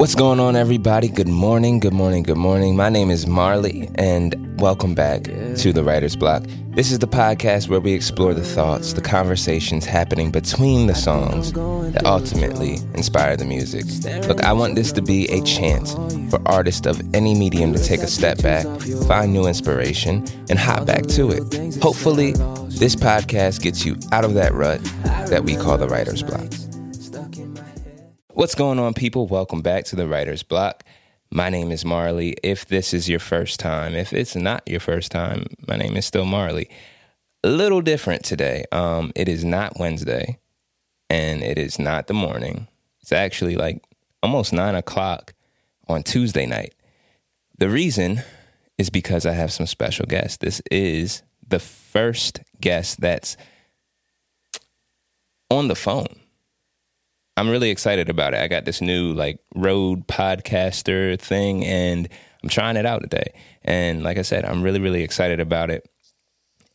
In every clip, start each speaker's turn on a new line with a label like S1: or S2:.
S1: What's going on, everybody? Good morning, good morning, good morning. My name is Marley, and welcome back to the Writer's Block. This is the podcast where we explore the thoughts, the conversations happening between the songs that ultimately inspire the music. Look, I want this to be a chance for artists of any medium to take a step back, find new inspiration, and hop back to it. Hopefully, this podcast gets you out of that rut that we call the Writer's Block. What's going on, people? Welcome back to the Writer's Block. My name is Marley. If this is your first time, if it's not your first time, my name is still Marley. A little different today. Um, it is not Wednesday, and it is not the morning. It's actually like almost nine o'clock on Tuesday night. The reason is because I have some special guests. This is the first guest that's on the phone. I'm really excited about it. I got this new like Rode Podcaster thing and I'm trying it out today. And like I said, I'm really, really excited about it.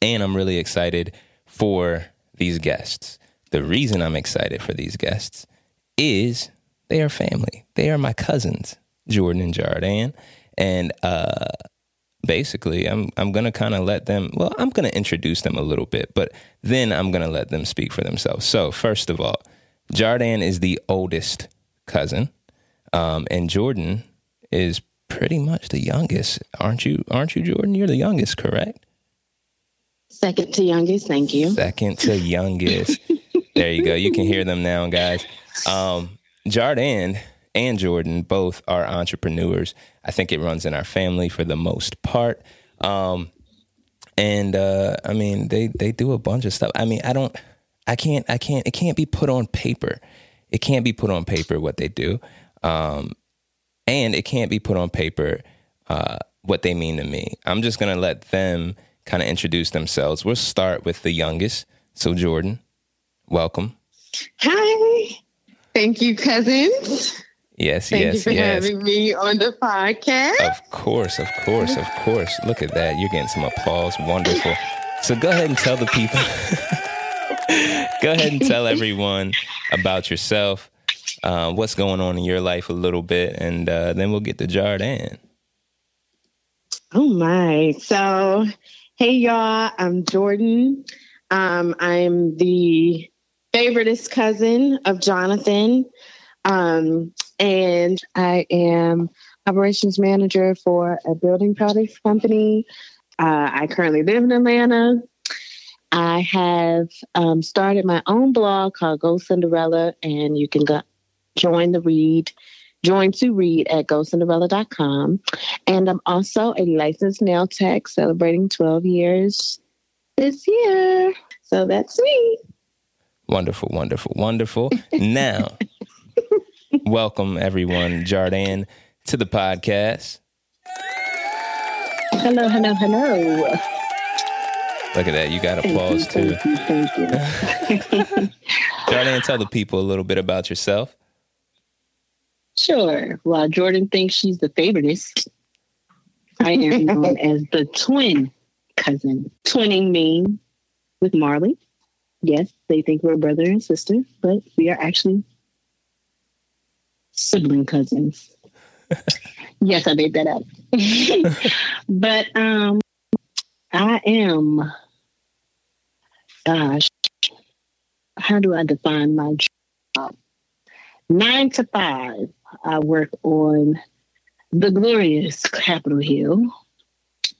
S1: And I'm really excited for these guests. The reason I'm excited for these guests is they are family. They are my cousins, Jordan and Jardan. And uh basically I'm I'm gonna kind of let them well, I'm gonna introduce them a little bit, but then I'm gonna let them speak for themselves. So first of all, Jardan is the oldest cousin, um, and Jordan is pretty much the youngest. Aren't you? Aren't you, Jordan? You're the youngest, correct?
S2: Second to youngest. Thank you.
S1: Second to youngest. there you go. You can hear them now, guys. Um, Jardan and Jordan both are entrepreneurs. I think it runs in our family for the most part. Um, and uh, I mean, they they do a bunch of stuff. I mean, I don't. I can't, I can't, it can't be put on paper. It can't be put on paper what they do. Um, and it can't be put on paper uh, what they mean to me. I'm just going to let them kind of introduce themselves. We'll start with the youngest. So, Jordan, welcome.
S2: Hi. Thank you, cousins.
S1: Yes,
S2: Thank
S1: yes, Thank
S2: you for
S1: yes.
S2: having me on the podcast.
S1: Of course, of course, of course. Look at that. You're getting some applause. Wonderful. So, go ahead and tell the people. Go ahead and tell everyone about yourself, uh, what's going on in your life a little bit, and uh, then we'll get to Jardan.
S2: Oh my. So, hey y'all, I'm Jordan. Um, I'm the favoritist cousin of Jonathan. Um, and I am operations manager for a building products company. Uh, I currently live in Atlanta. I have um, started my own blog called Go Cinderella, and you can go join the read, join to read at gocinderella.com. And I'm also a licensed nail tech celebrating 12 years this year. So that's me.
S1: Wonderful, wonderful, wonderful. now, welcome everyone, Jardan, to the podcast.
S2: Hello, hello, hello.
S1: Look at that. You got applause
S2: thank you,
S1: too.
S2: Thank you. Thank you.
S1: Jardan, tell the people a little bit about yourself.
S2: Sure. While Jordan thinks she's the favoritist, I am known as the twin cousin. Twinning me with Marley. Yes, they think we're brother and sister, but we are actually sibling cousins. yes, I made that up. but um I am gosh, how do I define my job? Nine to five, I work on the glorious Capitol Hill.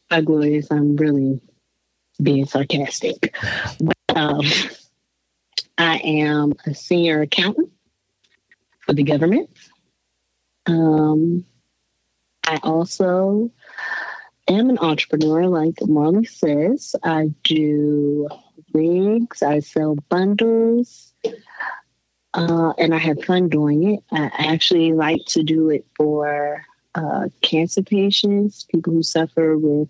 S2: By glorious, I'm really being sarcastic. But, um, I am a senior accountant for the government. Um, I also am an entrepreneur, like Marley says. I do wigs, I sell bundles, uh, and I have fun doing it. I actually like to do it for uh, cancer patients, people who suffer with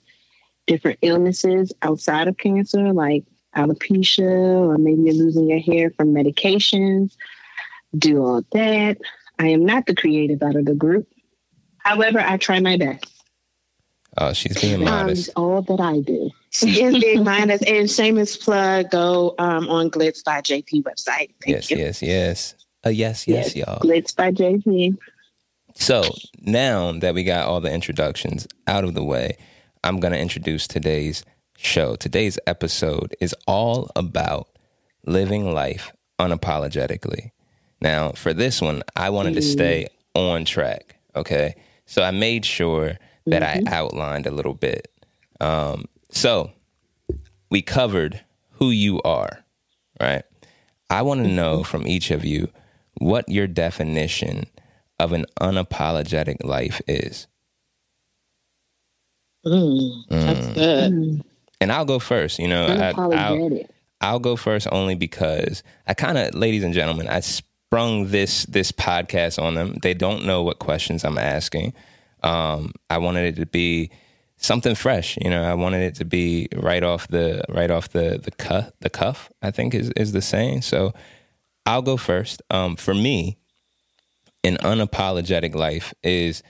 S2: different illnesses outside of cancer, like alopecia, or maybe you're losing your hair from medications. Do all that. I am not the creative out of the group. However, I try my best.
S1: Oh, she's being modest.
S2: Um, all that I do.
S3: She is being modest. And shameless plug, go um, on Glitz by JP website. Thank
S1: yes,
S3: you.
S1: yes, yes. Uh, yes, yes, y'all.
S2: Glitz by JP.
S1: So now that we got all the introductions out of the way, I'm going to introduce today's show. Today's episode is all about living life unapologetically. Now, for this one, I wanted to stay on track. Okay. So I made sure that I outlined a little bit. Um, so we covered who you are, right? I want to know from each of you what your definition of an unapologetic life is.
S3: Mm, that's good.
S2: Mm,
S1: And I'll go first. You know, I, I'll. I'll go first only because I kind of, ladies and gentlemen, I sprung this this podcast on them. They don't know what questions I'm asking. Um, I wanted it to be something fresh. You know, I wanted it to be right off the right off the the cuff. The cuff, I think, is is the saying. So I'll go first. Um, for me, an unapologetic life is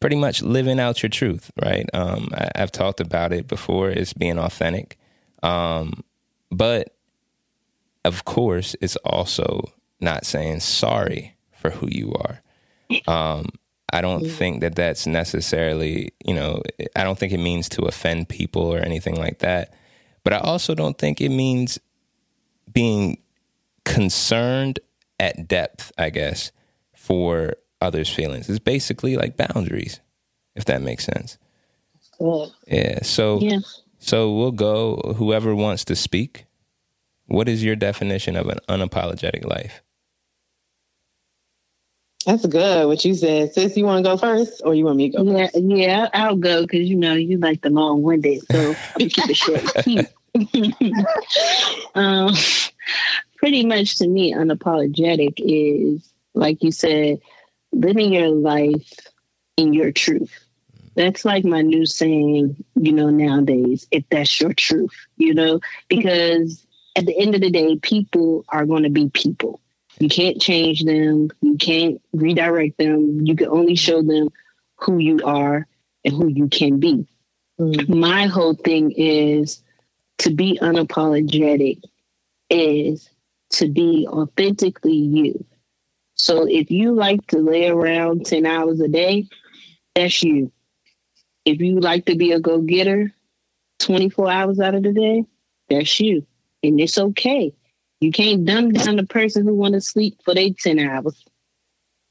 S1: pretty much living out your truth, right? Um, I, I've talked about it before. It's being authentic, um, but of course, it's also not saying sorry for who you are. Um, I don't think that that's necessarily, you know, I don't think it means to offend people or anything like that. But I also don't think it means being concerned at depth, I guess, for others' feelings. It's basically like boundaries, if that makes sense.
S3: Good.
S1: Yeah. So
S2: Yeah.
S1: so we'll go whoever wants to speak. What is your definition of an unapologetic life?
S3: That's good. What you said, sis. You want to go first, or you want me to go?
S2: Yeah, yeah, I'll go because you know you like the long winded, so gonna keep it short. um, pretty much to me, unapologetic is like you said, living your life in your truth. That's like my new saying, you know, nowadays, if that's your truth, you know, because at the end of the day, people are going to be people. You can't change them. You can't redirect them. You can only show them who you are and who you can be.
S3: Mm.
S2: My whole thing is to be unapologetic is to be authentically you. So if you like to lay around 10 hours a day, that's you. If you like to be a go getter 24 hours out of the day, that's you. And it's okay. You can't dumb down the person who want to sleep for their 10 hours.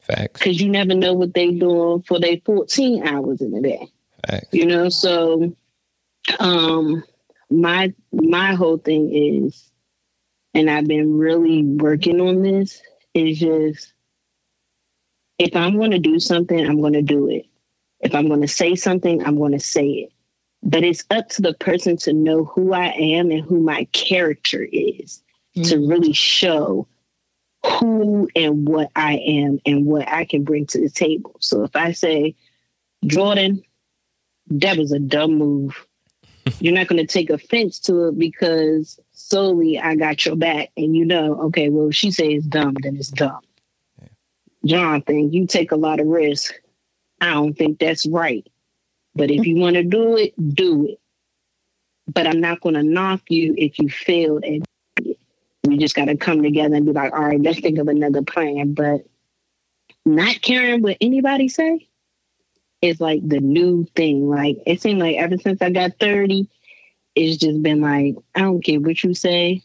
S1: Facts.
S2: because you never know what they doing for their 14 hours in a day.
S1: Facts.
S2: you know so um my my whole thing is and i've been really working on this is just if i'm going to do something i'm going to do it. If i'm going to say something i'm going to say it. But it's up to the person to know who i am and who my character is to mm-hmm. really show who and what i am and what i can bring to the table so if i say jordan that was a dumb move. You're not going to take offense to it because solely I got your back, and you know, okay, well, if she says dumb, then it's dumb. Jonathan, you take a lot of risk. I don't think that's right. But if you want to do it, do it. But I'm not going to knock you if you failed and we just got to come together and be like, all right, let's think of another plan. But not caring what anybody say is like the new thing. Like it seemed like ever since I got 30, it's just been like, I don't care what you say,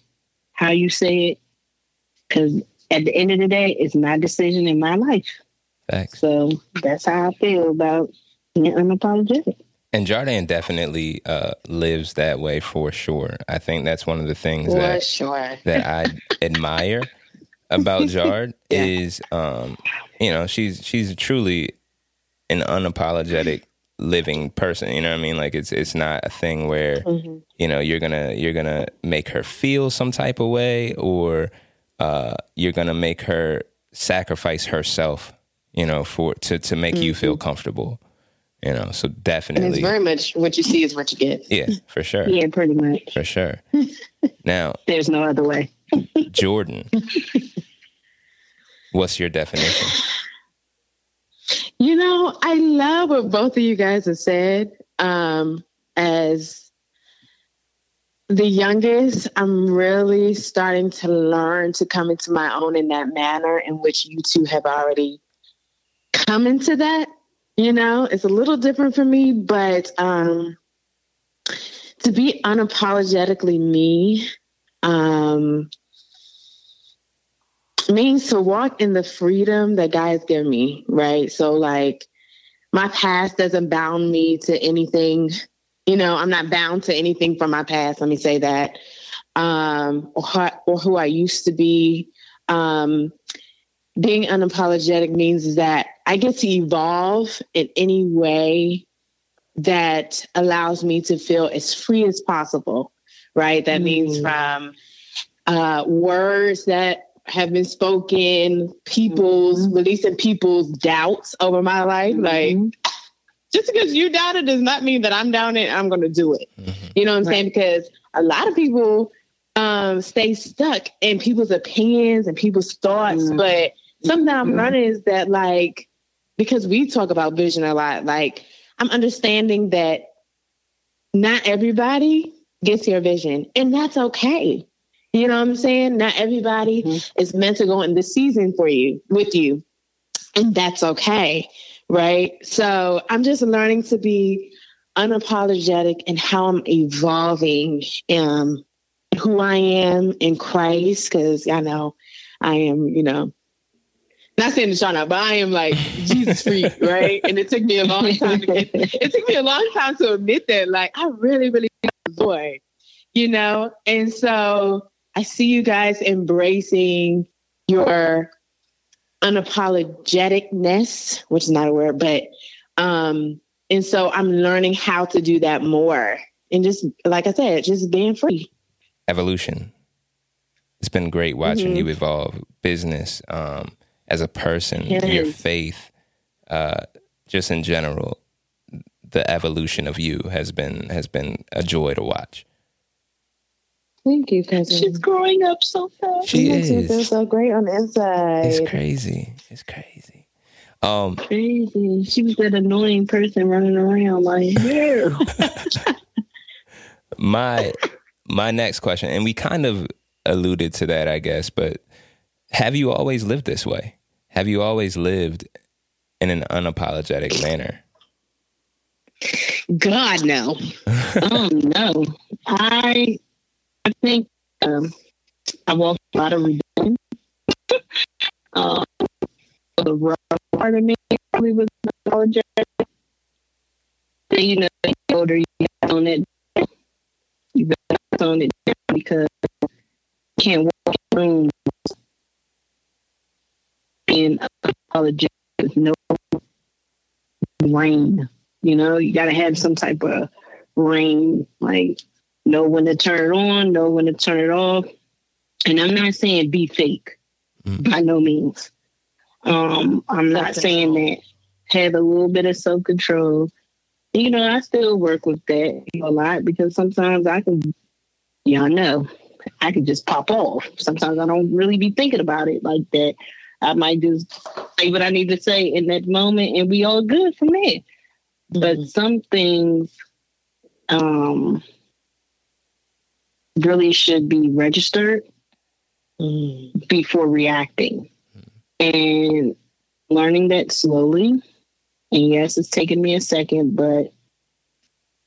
S2: how you say it. Cause at the end of the day, it's my decision in my life.
S1: Facts.
S2: So that's how I feel about being unapologetic.
S1: And Jardine definitely uh, lives that way for sure. I think that's one of the things
S3: For
S1: that
S3: sure.
S1: that I admire about Jard
S3: Yeah.
S1: is, um, you know, she's she's truly an unapologetic living person. You know what I mean? Like it's it's not a thing where
S3: Mhm.
S1: you know you're gonna you're gonna make her feel some type of way or uh, you're gonna make her sacrifice herself. You know, for to to make you feel comfortable. You know, so
S3: And it's
S1: definitely,
S3: very much what you see is what you get.
S1: yeah, for sure,
S2: Yeah, pretty much.
S1: for sure. now,
S2: There's no other way.
S1: Jordan, what's your definition?
S3: You know, I love what both of you guys have said. Um, as the youngest, I'm really starting to learn to come into my own in that manner in which you two have already come into that. You know, it's a little different for me, but um, to be unapologetically me um, means to walk in the freedom that God has given me, right? So, like, my past doesn't bound me to anything. You know, I'm not bound to anything from my past. Let me say that, um, or, or who I used to be. Um, being unapologetic means that I get to evolve in any way that allows me to feel as free as possible, right? That mm. means from uh, words that have been spoken, people's mm-hmm. releasing people's doubts over my life. Mm-hmm. Like just because you doubt it does not mean that I'm down it, I'm gonna do it. Mm-hmm. You know what I'm right. saying? Because a lot of people um, stay stuck in people's opinions and people's thoughts. Mm-hmm. But something I'm learning is that like because we talk about vision a lot, like I'm understanding that not everybody gets your vision, and that's okay. You know what I'm saying? Not everybody mm-hmm. is meant to go in the season for you with you. And that's okay. Right. So I'm just learning to be unapologetic in how I'm evolving um who I am in Christ, because I know I am, you know, not saying to Shauna, but I am like Jesus freak, right? And it took me a long time to get it took me a long time to admit that, like, I really, really enjoy, you know? And so I see you guys embracing your unapologeticness, which is not a word, but um, and so I'm learning how to do that more. And just like I said, just being free.
S1: Evolution. It's been great watching mm-hmm. you evolve business, um, as a person, your faith, uh, just in general, the evolution of you has been has been a joy to watch.
S3: Thank you, cousin.
S2: She's growing up so fast.
S1: She is.
S3: She feels so great on the inside.
S1: It's crazy. It's crazy. Um,
S2: crazy. She was that annoying person running around like, yeah.
S1: my my next question, and we kind of alluded to that, I guess, but have you always lived this way? Have you always lived in an unapologetic manner?
S2: God, no. oh no. I I think um, I walked a lot of rebellion. um, the rough part of me probably was apologetic. You know, the older you get on it, you get on it because you can't walk rooms being apologetic with no rain. You know, you got to have some type of rain, like know when to turn it on, know when to turn it off. And I'm not saying be fake mm. by no means. Um, I'm not saying that have a little bit of self control. You know, I still work with that a lot because sometimes I can, y'all know, I can just pop off. Sometimes I don't really be thinking about it like that. I might just say what I need to say in that moment and we all good from there. Mm-hmm. But some things, um, really should be registered mm. before reacting. And learning that slowly. And yes, it's taken me a second, but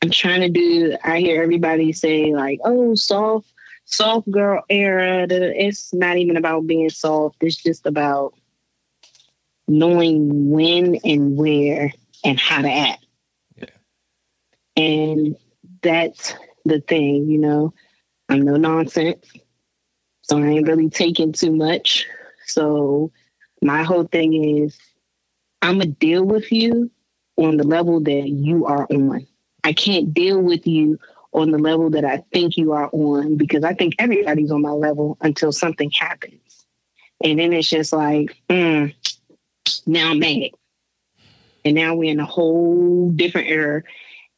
S2: I'm trying to do. I hear everybody say like, "Oh, soft, soft girl era." It's not even about being soft. It's just about knowing when and where and how to act. Yeah. And that's the thing, you know. I'm no nonsense. So I ain't really taking too much. So my whole thing is I'm going to deal with you on the level that you are on. I can't deal with you on the level that I think you are on because I think everybody's on my level until something happens. And then it's just like, mm, now I'm mad. And now we're in a whole different era.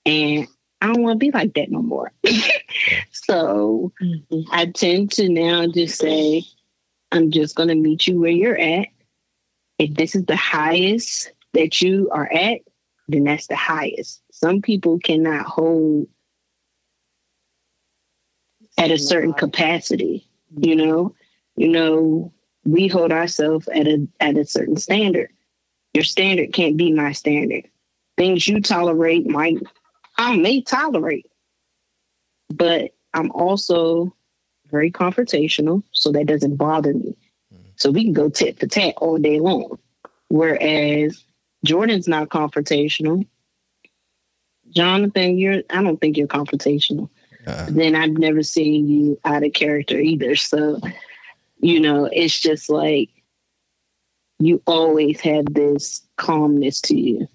S2: And I don't want to be like that no more. so mm-hmm. I tend to now just say, I'm just going to meet you where you're at. If this is the highest that you are at, then that's the highest. Some people cannot hold at a certain capacity, you know. You know, we hold ourselves at a at a certain standard. Your standard can't be my standard. Things you tolerate might I may tolerate, but I'm also very confrontational, so that doesn't bother me. Mm. So we can go tit for tat all day long. Whereas Jordan's not confrontational. Jonathan, you're I don't think you're confrontational. Then I've never seen you out of character either. So, you know, it's just like you always have this calmness to you.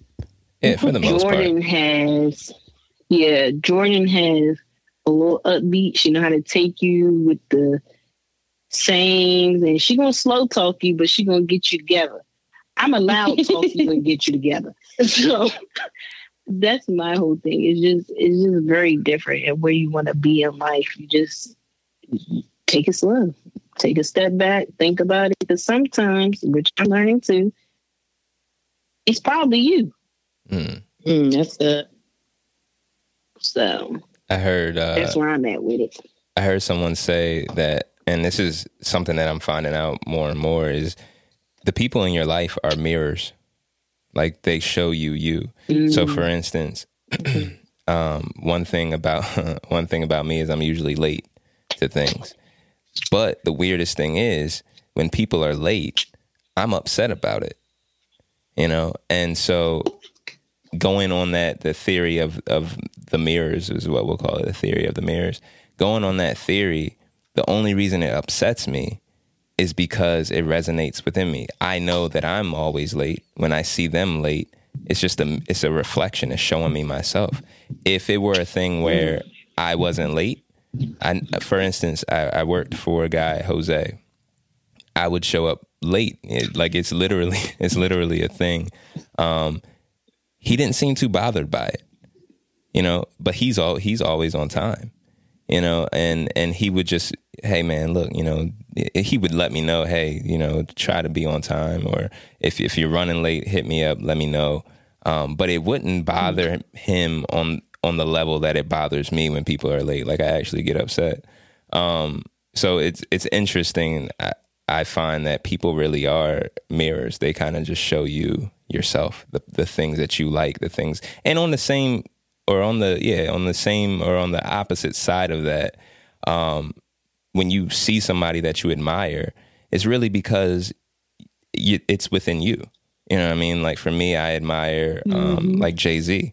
S1: Yeah, for the most
S2: Jordan
S1: part.
S2: has yeah, Jordan has a little upbeat. She know how to take you with the sayings, and she gonna slow talk you, but she gonna get you together. I'm a loud talk you and get you together. So that's my whole thing. It's just it's just very different and where you want to be in life. You just take it slow, take a step back, think about it. Because sometimes, which I'm learning too, it's probably you.
S1: Mm.
S3: Mm, that's good.
S2: So
S1: I heard uh,
S2: that's where I'm at with it.
S1: I heard someone say that, and this is something that I'm finding out more and more is the people in your life are mirrors. Like they show you you. So, for instance, um, one thing about one thing about me is I'm usually late to things. But the weirdest thing is when people are late, I'm upset about it. You know, and so going on that the theory of of the mirrors is what we'll call it, the theory of the mirrors. Going on that theory, the only reason it upsets me is because it resonates within me. I know that I'm always late. When I see them late, it's just a it's a reflection. It's showing me myself. If it were a thing where I wasn't late, I for instance, I, I worked for a guy, Jose. I would show up late. It, like it's literally it's literally a thing. Um, he didn't seem too bothered by it, you know. But he's all he's always on time, you know. And and he would just, hey man, look, you know, he would let me know, hey, you know, try to be on time, or if if you're running late, hit me up, let me know. Um, but it wouldn't bother him on on the level that it bothers me when people are late. Like I actually get upset. Um, so it's it's interesting. I, I find that people really are mirrors. They kind of just show you yourself, the the things that you like, the things, and on the same or on the yeah on the same or on the opposite side of that, um, when you see somebody that you admire, it's really because you, it's within you. You know what I mean? Like for me, I admire um, like Jay Z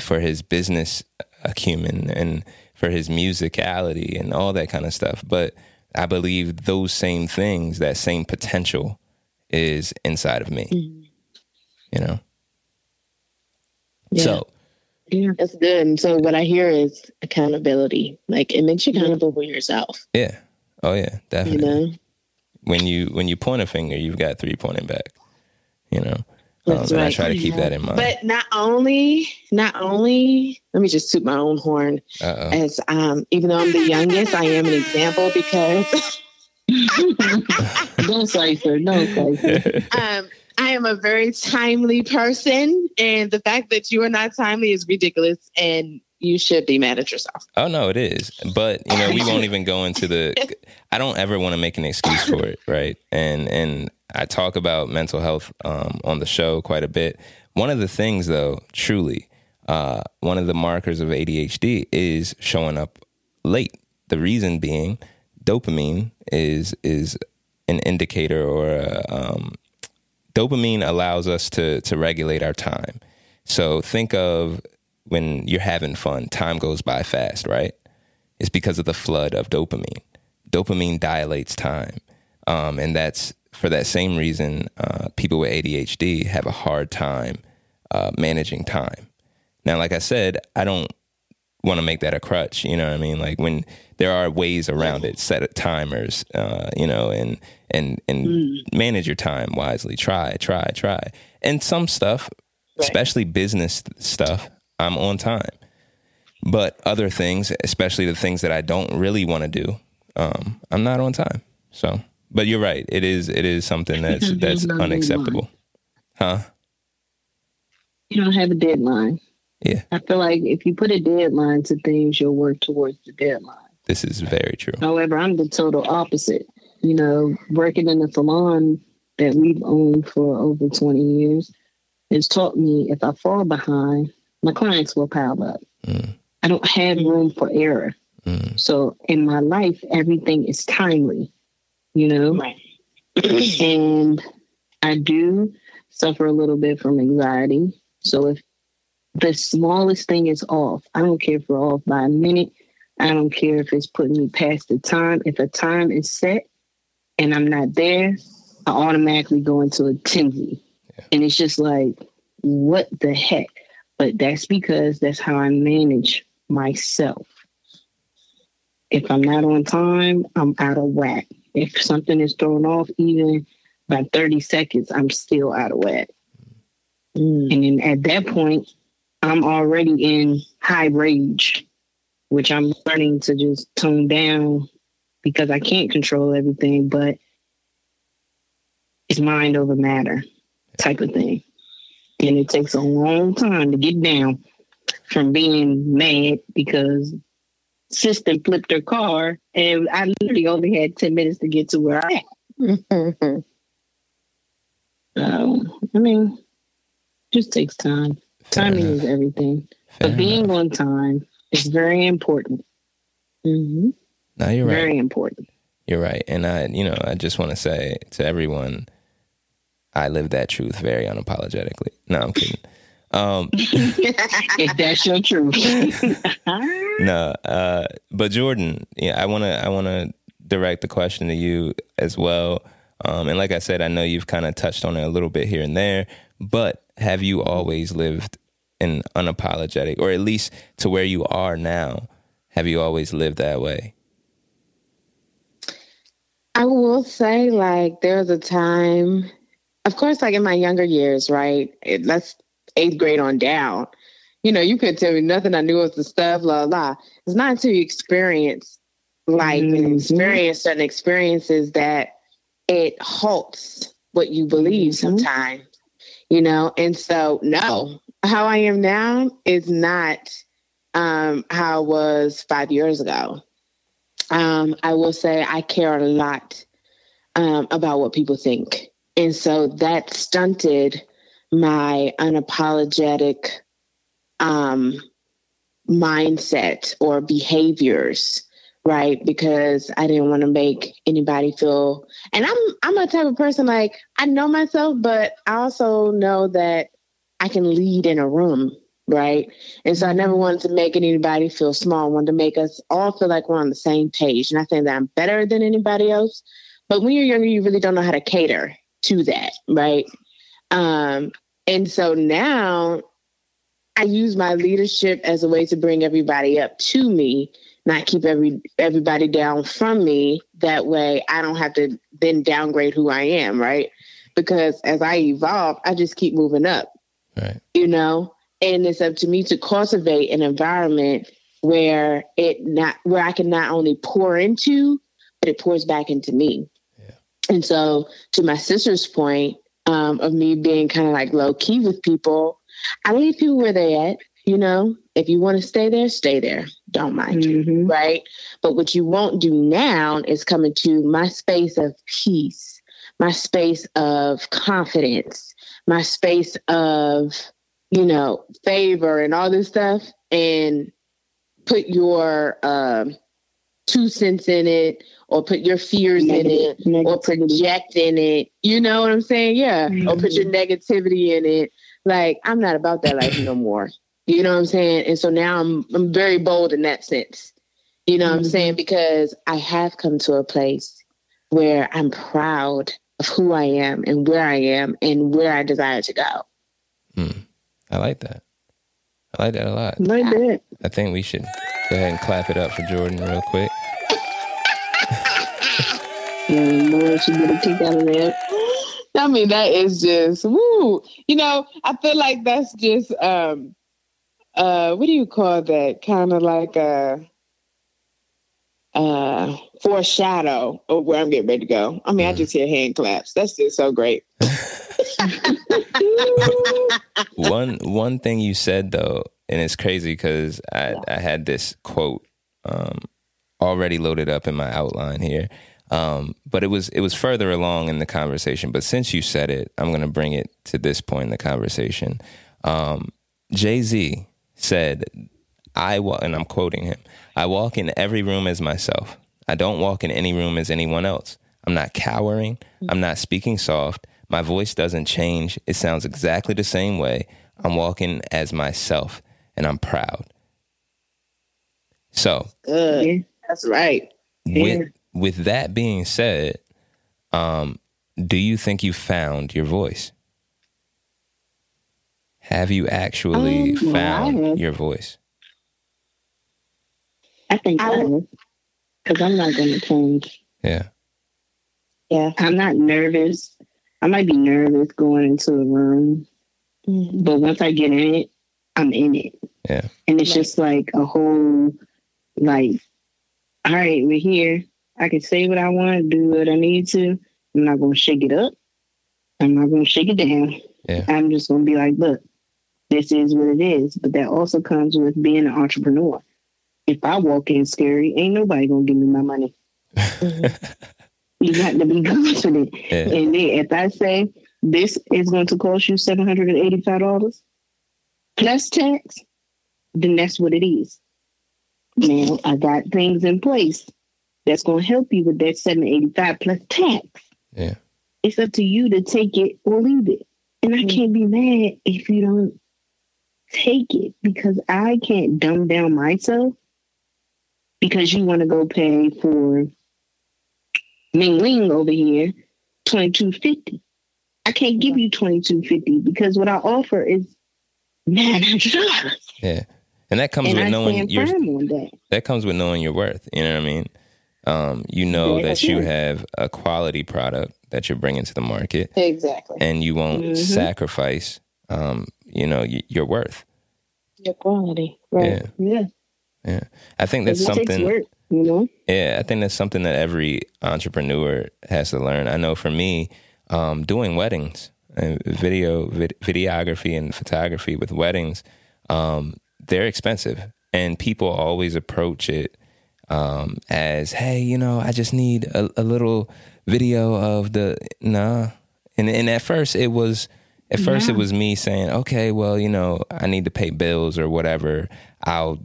S1: for his business acumen and for his musicality and all that kind of stuff. But I believe those same things, that same potential, is inside of me.
S3: Mm-hmm.
S1: You know.
S3: Yeah.
S1: So
S3: Yeah, that's good. And so what I hear is accountability. Like it makes you accountable for yourself.
S1: yeah, oh yeah,
S3: You
S1: definitely.
S3: know,
S1: When you when you point a finger, you've got three pointing back. You know. Um,
S3: That's
S1: and I try to keep that in mind.
S3: but not only, not only. Let me just toot my own horn.
S1: Uh-oh.
S3: As um, even though I'm the youngest, I am an example because
S2: Don't cipher, don't cipher.
S3: um, I am a very timely person, and the fact that you are not timely is ridiculous, and you should be mad at yourself.
S1: Oh no, it is. But you know, we won't even go into the. I don't ever want to make an excuse for it, right? And and I talk about mental health um, on the show quite a bit. One of the things, though, truly, uh, one of the markers of ADHD is showing up late. The reason being, dopamine is is an indicator or a, um, dopamine allows us to to regulate our time. So think of when you're having fun, time goes by fast, right? It's because of the flood of dopamine. Dopamine dilates time, um, and that's for that same reason. Uh, people with ADHD have a hard time uh, managing time. Now, like I said, I don't want to make that a crutch. You know what I mean? Like when there are ways around it, set timers, uh, you know, and and and manage your time wisely. Try, try, try. And some stuff, especially business stuff, I'm on time. But other things, especially the things that I don't really want to do, um, I'm not on time. So, but you're right. It is it is something that's that's unacceptable. Huh?
S2: You don't have a deadline.
S1: Yeah,
S2: I feel like if you put a deadline to things, you'll work towards the deadline.
S1: this is very true.
S2: However, I'm the total opposite. You know, working in a salon that we've owned for over 20 years, has taught me if I fall behind, my clients will pile up. Mm. I don't have room for error. Mm. So in my life, everything is timely, you know? Right. and I do suffer a little bit from anxiety. So if the smallest thing is off, I don't care if we're off by a minute. I don't care if it's putting me past the time. If a time is set and I'm not there, I automatically go into a tizzy. Yeah. And it's just like, what the heck? But that's because that's how I manage myself. If I'm not on time, I'm out of whack. If something is thrown off even by 30 seconds, I'm still out of whack. Mm. And then at that point, I'm already in high rage, which I'm learning to just tone down because I can't control everything, but it's mind over matter type of thing. And it takes a long time to get down from being mad because sister flipped her car and I literally only had 10 minutes to get to where I am. so, I mean, just takes time. Timing is everything. Fair but being enough. on time is very important.
S1: Mm-hmm. No, you're right.
S2: Very important.
S1: You're right. And I, you know, I just want to say to everyone, I live that truth very unapologetically. No, I'm kidding. Um,
S2: if that's your truth.
S1: no, uh, but Jordan, yeah, I want to, I want to direct the question to you as well. Um, and like I said, I know you've kind of touched on it a little bit here and there, but have you always lived in unapologetic, or at least to where you are now? Have you always lived that way?
S3: I will say, like, there was a time, of course, like in my younger years, right? It, let's eighth grade on down. You know, you couldn't tell me nothing I knew was the stuff, blah, blah. It's not until you experience like mm-hmm. experience certain experiences that it halts what you believe mm-hmm. sometimes, you know? And so, no, how I am now is not um, how I was five years ago. Um, I will say I care a lot um, about what people think. And so that stunted my unapologetic um, mindset or behaviors right because i didn't want to make anybody feel and i'm i'm a type of person like i know myself but i also know that i can lead in a room right and so i never mm-hmm. wanted to make anybody feel small I wanted to make us all feel like we're on the same page and i think that i'm better than anybody else but when you're younger you really don't know how to cater to that right um, and so now I use my leadership as a way to bring everybody up to me, not keep every everybody down from me. That way I don't have to then downgrade who I am, right? Because as I evolve, I just keep moving up. Right. You know? And it's up to me to cultivate an environment where it not where I can not only pour into, but it pours back into me. Yeah. And so to my sister's point, um, of me being kind of like low key with people. I leave people where they at. You know, if you want to stay there, stay there. Don't mind mm-hmm. right? But what you won't do now is come into my space of peace, my space of confidence, my space of you know favor and all this stuff, and put your um, two cents in it or put your fears Negative, in it negativity. or project in it. You know what I'm saying? Yeah. Mm-hmm. Or put your mm-hmm. negativity in it. Like I'm not about that life no more. You know what I'm saying? And so now I'm I'm very bold in that sense. You know mm-hmm. what I'm saying? Mm-hmm. Because I have come to a place where I'm proud of who I am and where I am and where I desire to go.
S1: Hmm. I like that. I like that a lot.
S2: Like that.
S1: I think we should go ahead and clap it up for Jordan real quick.
S2: And Lord, she get a kick out of that.
S3: I mean, that is just woo. You know, I feel like that's just um uh what do you call that? Kind of like a uh foreshadow of where I'm getting ready to go. I mean, I just hear hand claps. That's just so great.
S1: one one thing you said though, and it's crazy because I I had this quote um already loaded up in my outline here. Um, but it was it was further along in the conversation. But since you said it, I'm going to bring it to this point in the conversation. Um, Jay Z said, "I walk," and I'm quoting him. I walk in every room as myself. I don't walk in any room as anyone else. I'm not cowering. I'm not speaking soft. My voice doesn't change. It sounds exactly the same way. I'm walking as myself, and I'm proud. So,
S3: Good. That's right.
S1: with with that being said, um, do you think you found your voice? Have you actually
S2: Um,
S1: found your voice?
S2: I think
S3: I-
S2: so. Because I'm not going to change.
S1: Yeah.
S3: Yeah.
S2: I'm not nervous. I might be nervous going into a room,
S3: Mm-hmm.
S2: but once I get in it, I'm in it.
S1: Yeah.
S2: And it's just like a whole, like, all right, we're here. I can say what I want, do what I need to. I'm not going to shake it up. I'm not going to shake it down.
S1: Yeah.
S2: I'm just going to be like, look, this is what it is. But that also comes with being an entrepreneur. If I walk in scary, ain't nobody going to give me my money. You got to be confident.
S1: Yeah.
S2: And then if I say this is going to cost you seven hundred and eighty-five dollars plus tax, then that's what it is. Now I got things in place that's going to help you with that seven eighty-five plus tax.
S1: Yeah.
S2: It's up to you to take it or leave it, and I
S3: Mm.
S2: can't be mad if you don't take it because I can't dumb down myself because you want to go pay for Ming Ling over here twenty two fifty. I can't give you twenty two fifty because what I offer is nine hundred dollars,
S1: Yeah. And that comes
S2: and
S1: with
S2: I
S1: knowing
S2: stand
S1: your
S2: that.
S1: that comes with knowing your worth. You know what I mean? Um, you know
S2: Yeah,
S1: that you
S2: yeah.
S1: have a quality product that you're bringing to the market,
S3: Exactly.
S1: and you won't
S2: Mhm.
S1: sacrifice, um, you know, y- your worth.
S3: Your quality. Right.
S1: Yeah,
S2: Yeah,
S1: I think that's something.
S2: work, you know.
S1: Yeah, I think that's something that every entrepreneur has to learn. I know for me, um, doing weddings and video, vid- videography, and photography with weddings, um, they're expensive, and people always approach it um, as, "Hey, you know, I just need a, a little video of the nah." And and at first it was, at first it was me saying, "Okay, well, you know, I need to pay bills or whatever. I'll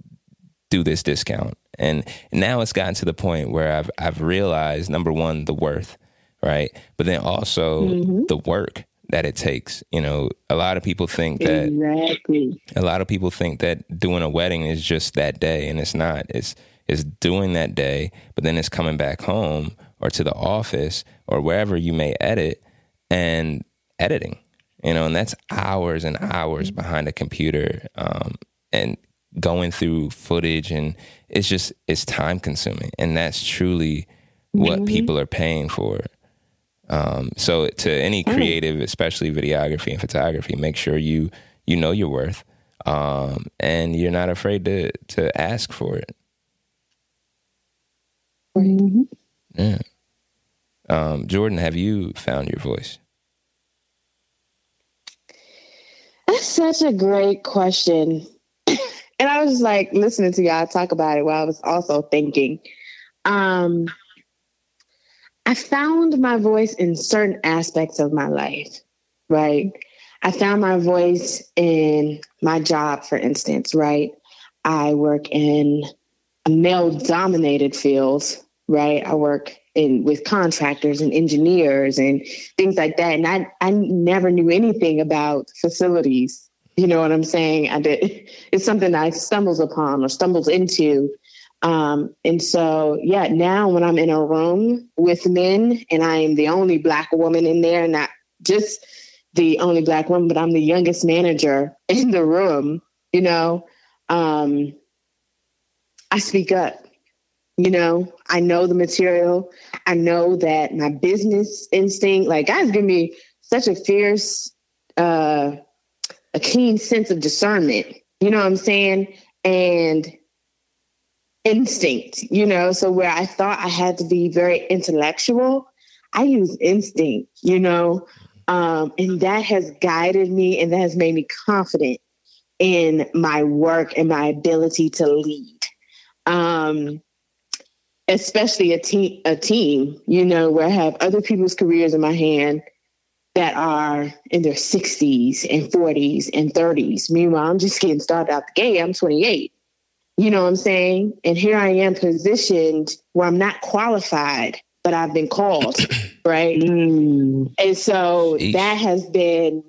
S1: do this discount. And now it's gotten to the point where I've I've realized number one the worth, right? But then also
S2: Mhm.
S1: the work that it takes. You know, a lot of people think that
S2: Exactly.
S1: a lot of people think that doing a wedding is just that day, and it's not. It's it's doing that day, but then it's coming back home or to the office or wherever you may edit and editing. You know, and that's hours and hours behind a computer um, and going through footage, and it's just it's time consuming, and that's truly what
S2: Mhm.
S1: people are paying for. Um, so to any creative, especially videography and photography, make sure you you know your worth, um, and you're not afraid to to ask for it.
S2: Mhm.
S1: Yeah. Um, Jordan, have you found your voice?
S3: That's such a great question. And I was just like listening to y'all talk about it while I was also thinking. Um, I found my voice in certain aspects of my life, right? I found my voice in my job, for instance, right? I work in a male dominated field, right? I work in with contractors and engineers and things like that. And I, I never knew anything about facilities. You know what I'm saying? It's something I stumbles upon or stumbles into. Um, and so, yeah, now when I'm in a room with men and I am the only black woman in there, not just the only black woman, but I'm the youngest manager in the room, you know, um, I speak up. You know, I know the material. I know that my business instinct, like guys give me such a fierce, uh, a keen sense of discernment. You know what I'm saying? And instinct, you know, so where I thought I had to be very intellectual, I use instinct, you know, um, and that has guided me and that has made me confident in my work and my ability to lead. Um, especially a team, a team, you know, where I have other people's careers in my hand that are in their 60s and 40s and 30s. Meanwhile, I'm just getting started out the gate. I'm 28. You know what I'm saying? And here I am positioned where I'm not qualified, but I've been called, right?
S2: Mm.
S3: And so
S1: Sheesh.
S3: that has been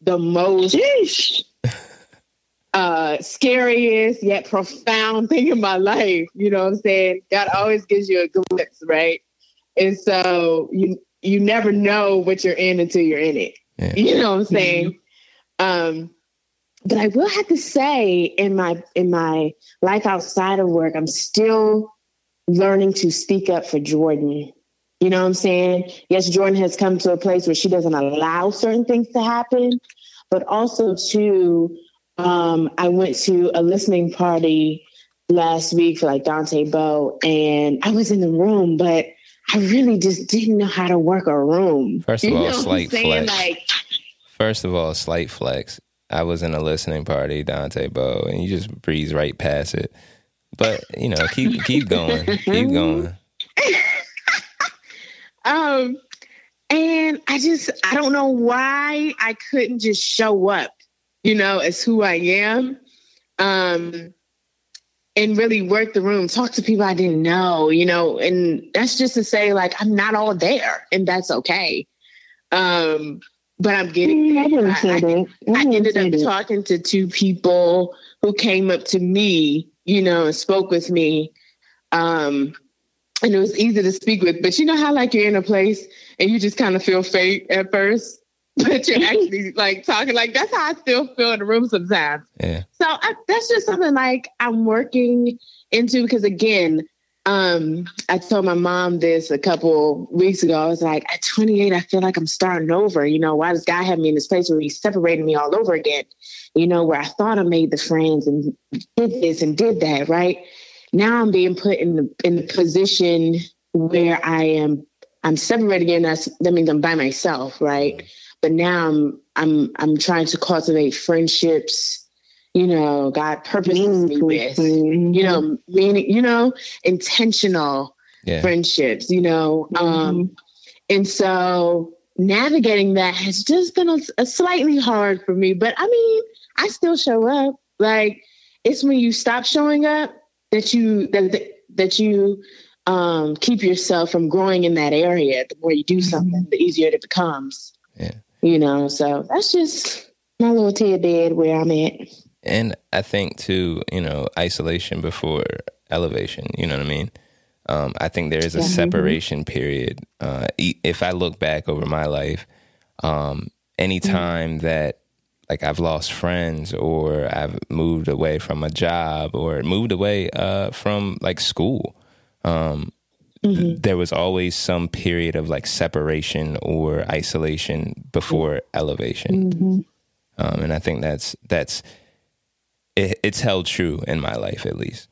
S3: the most uh scariest yet profound thing in my life. You know what I'm saying? God always gives you a glimpse, right? And so you you never know what you're in until you're in it.
S1: Yeah.
S3: You know what I'm saying? Um but I will have to say in my in my life outside of work, I'm still learning to speak up for Jordan. You know what I'm saying? Yes, Jordan has come to a place where she doesn't allow certain things to happen, but also too, um, I went to a listening party last week for like Dante Bo, and I was in the room, but I really just didn't know how to work a room.
S1: First of
S3: You
S1: all,
S3: know what I'm
S1: slight flex.
S3: Like,
S1: First of all, slight flex. I was in a listening party, Dante Bo, and you just breeze right past it. But you know, keep keep going, keep going.
S3: Um, and I just I don't know why I couldn't just show up, you know, as who I am. Um and really work the room, talk to people I didn't know, you know, and that's just to say like I'm not all there and that's okay. Um but I'm getting
S2: I didn't
S3: I- I ended up talking to two people who came up to me, you know, and spoke with me. Um, and it was easy to speak with, but you know how like you're in a place and you just kind of feel fake at first, but you're actually like talking like that's how I still feel in the room sometimes.
S1: Yeah,
S3: So I, that's just something like I'm working into because again, um, I told my mom this a couple weeks ago. I was like, at 28, I feel like I'm starting over. You know, why does God have me in this place where He's separating me all over again? You know, where I thought I made the friends and did this and did that, right? Now I'm being put in the in the position where I am. I'm separated again. That's that means I'm by myself, right? But now I'm I'm I'm trying to cultivate friendships. You know, God purposes me
S2: Meaningful
S3: with
S2: friends.
S3: you know, meaning, you know, intentional
S1: yeah.
S3: friendships, you know. Um, and so navigating that has just been a, a slightly hard for me, but I mean, I still show up. Like it's when you stop showing up that you that that you um, keep yourself from growing in that area. The more you do something, the easier it becomes.
S1: Yeah.
S3: You know, so that's just my little tidbit where I'm at.
S1: And I think too, you know, isolation before elevation. You know what I mean? Um, I think there is a separation period. Uh, if I look back over my life, um, anytime that like I've lost friends or I've moved away from a job or moved away uh, from like school, um, th- there was always some period of like separation or isolation before elevation.
S2: Mhm.
S1: Um, and I think that's that's it, it's held true in my life at least.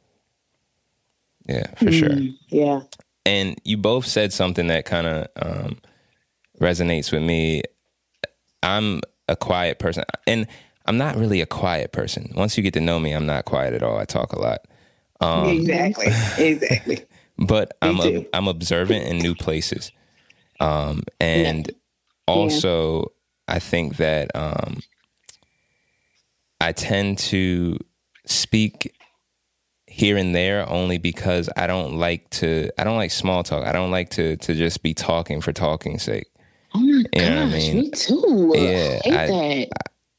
S1: Yeah, for sure.
S3: Mm, Yeah.
S1: And you both said something that kind of um, resonates with me. I'm a quiet person, and I'm not really a quiet person. Once you get to know me, I'm not quiet at all. I talk a lot, um,
S3: exactly. Exactly.
S1: but I'm
S3: too.
S1: I'm observant in new places, um, and also I think that um, I tend to speak here and there only because I don't like to I don't like small talk. I don't like to to just be talking for talking's sake.
S3: Oh my
S1: You know what I
S3: gosh,
S1: mean?
S3: me too.
S1: Yeah,
S3: I
S1: I-
S3: that.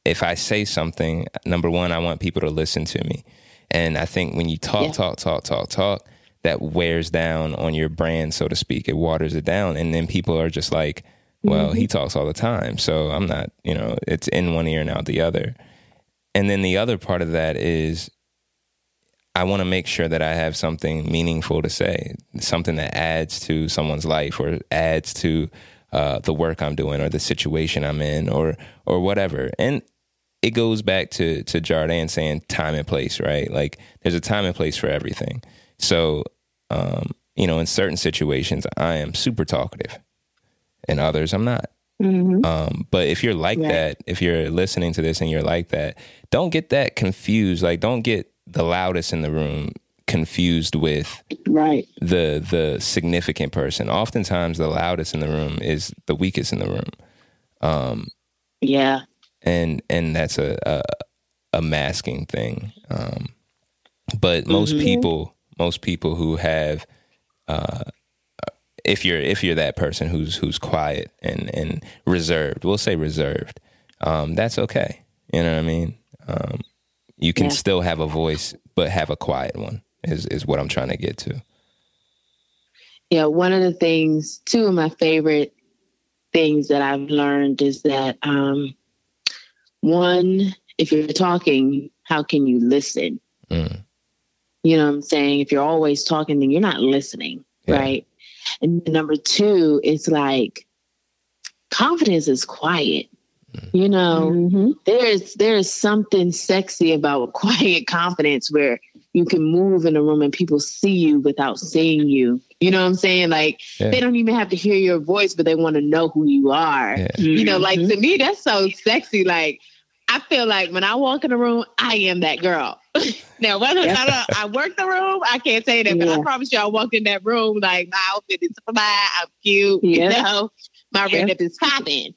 S1: If I say something, number one, I want people to listen to me. And I think when you talk,
S3: Yeah.
S1: talk, talk, talk, talk, that wears down on your brand, so to speak. It waters it down. And then people are just like, well, he talks all the time. So I'm not, you know, it's in one ear and out the other. And then the other part of that is I want to make sure that I have something meaningful to say, something that adds to someone's life or adds to uh, the work I'm doing or the situation I'm in or or whatever. And it goes back to to Jardin saying time and place, right? Like there's a time and place for everything. So, um, you know, in certain situations, I am super talkative, in others, I'm not.
S2: Mhm.
S1: Um, but if you're like
S3: Right.
S1: that, if you're listening to this and you're like that, don't get that confused. Like, don't get the loudest in the room confused with
S2: right
S1: the the significant person. Oftentimes, the loudest in the room is the weakest in the room. Um,
S3: yeah,
S1: and and that's a a, a masking thing. Um, but most
S3: Mhm.
S1: people, most people who have, uh, if you're if you're that person who's who's quiet and and reserved, we'll say reserved. Um, that's okay. You know what I mean? Um, you can
S2: Yeah.
S1: still have a voice, but have a quiet one. Is is what I'm trying to get to.
S3: yeah. One of the things, two of my favorite things that I've learned is that um, one, if you're talking, how can you listen?
S1: Mm,
S3: You know what I'm saying? If you're always talking, then you're not listening,
S1: Yeah.
S3: right? And number two, it's like confidence is quiet. You know,
S2: Mhm.
S3: there's there's something sexy about quiet confidence where you can move in a room and people see you without seeing you. You know what I'm saying? Like
S1: Yeah.
S3: they don't even have to hear your voice, but they want to know who you are.
S1: Yeah.
S3: You know, like to me, that's so sexy. Like I feel like when I walk in the room, I am that girl. now, whether
S2: Yeah.
S3: I, don't, I work the room, I can't say that, but I promise you, I walked in that room like my outfit is fly, I'm cute,
S2: Yeah.
S3: you know, my
S2: Yeah.
S3: red lip is popping.